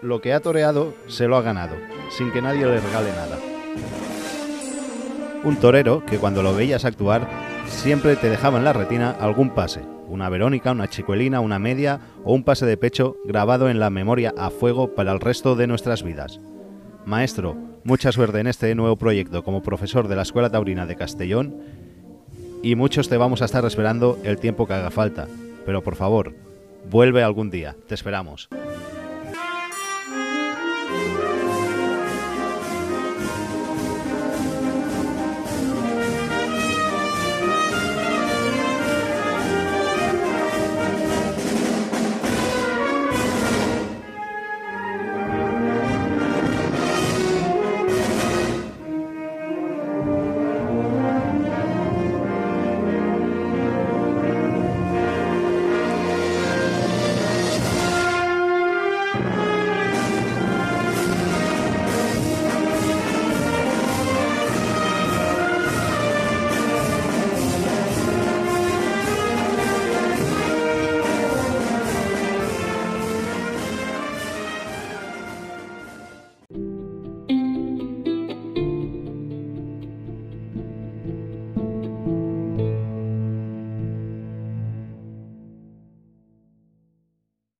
lo que ha toreado se lo ha ganado, sin que nadie le regale nada. Un torero que cuando lo veías actuar siempre te dejaba en la retina algún pase, una Verónica, una chicuelina, una media o un pase de pecho grabado en la memoria a fuego para el resto de nuestras vidas. Maestro, mucha suerte en este nuevo proyecto como profesor de la Escuela Taurina de Castellón y muchos te vamos a estar esperando el tiempo que haga falta, pero por favor, vuelve algún día, te esperamos.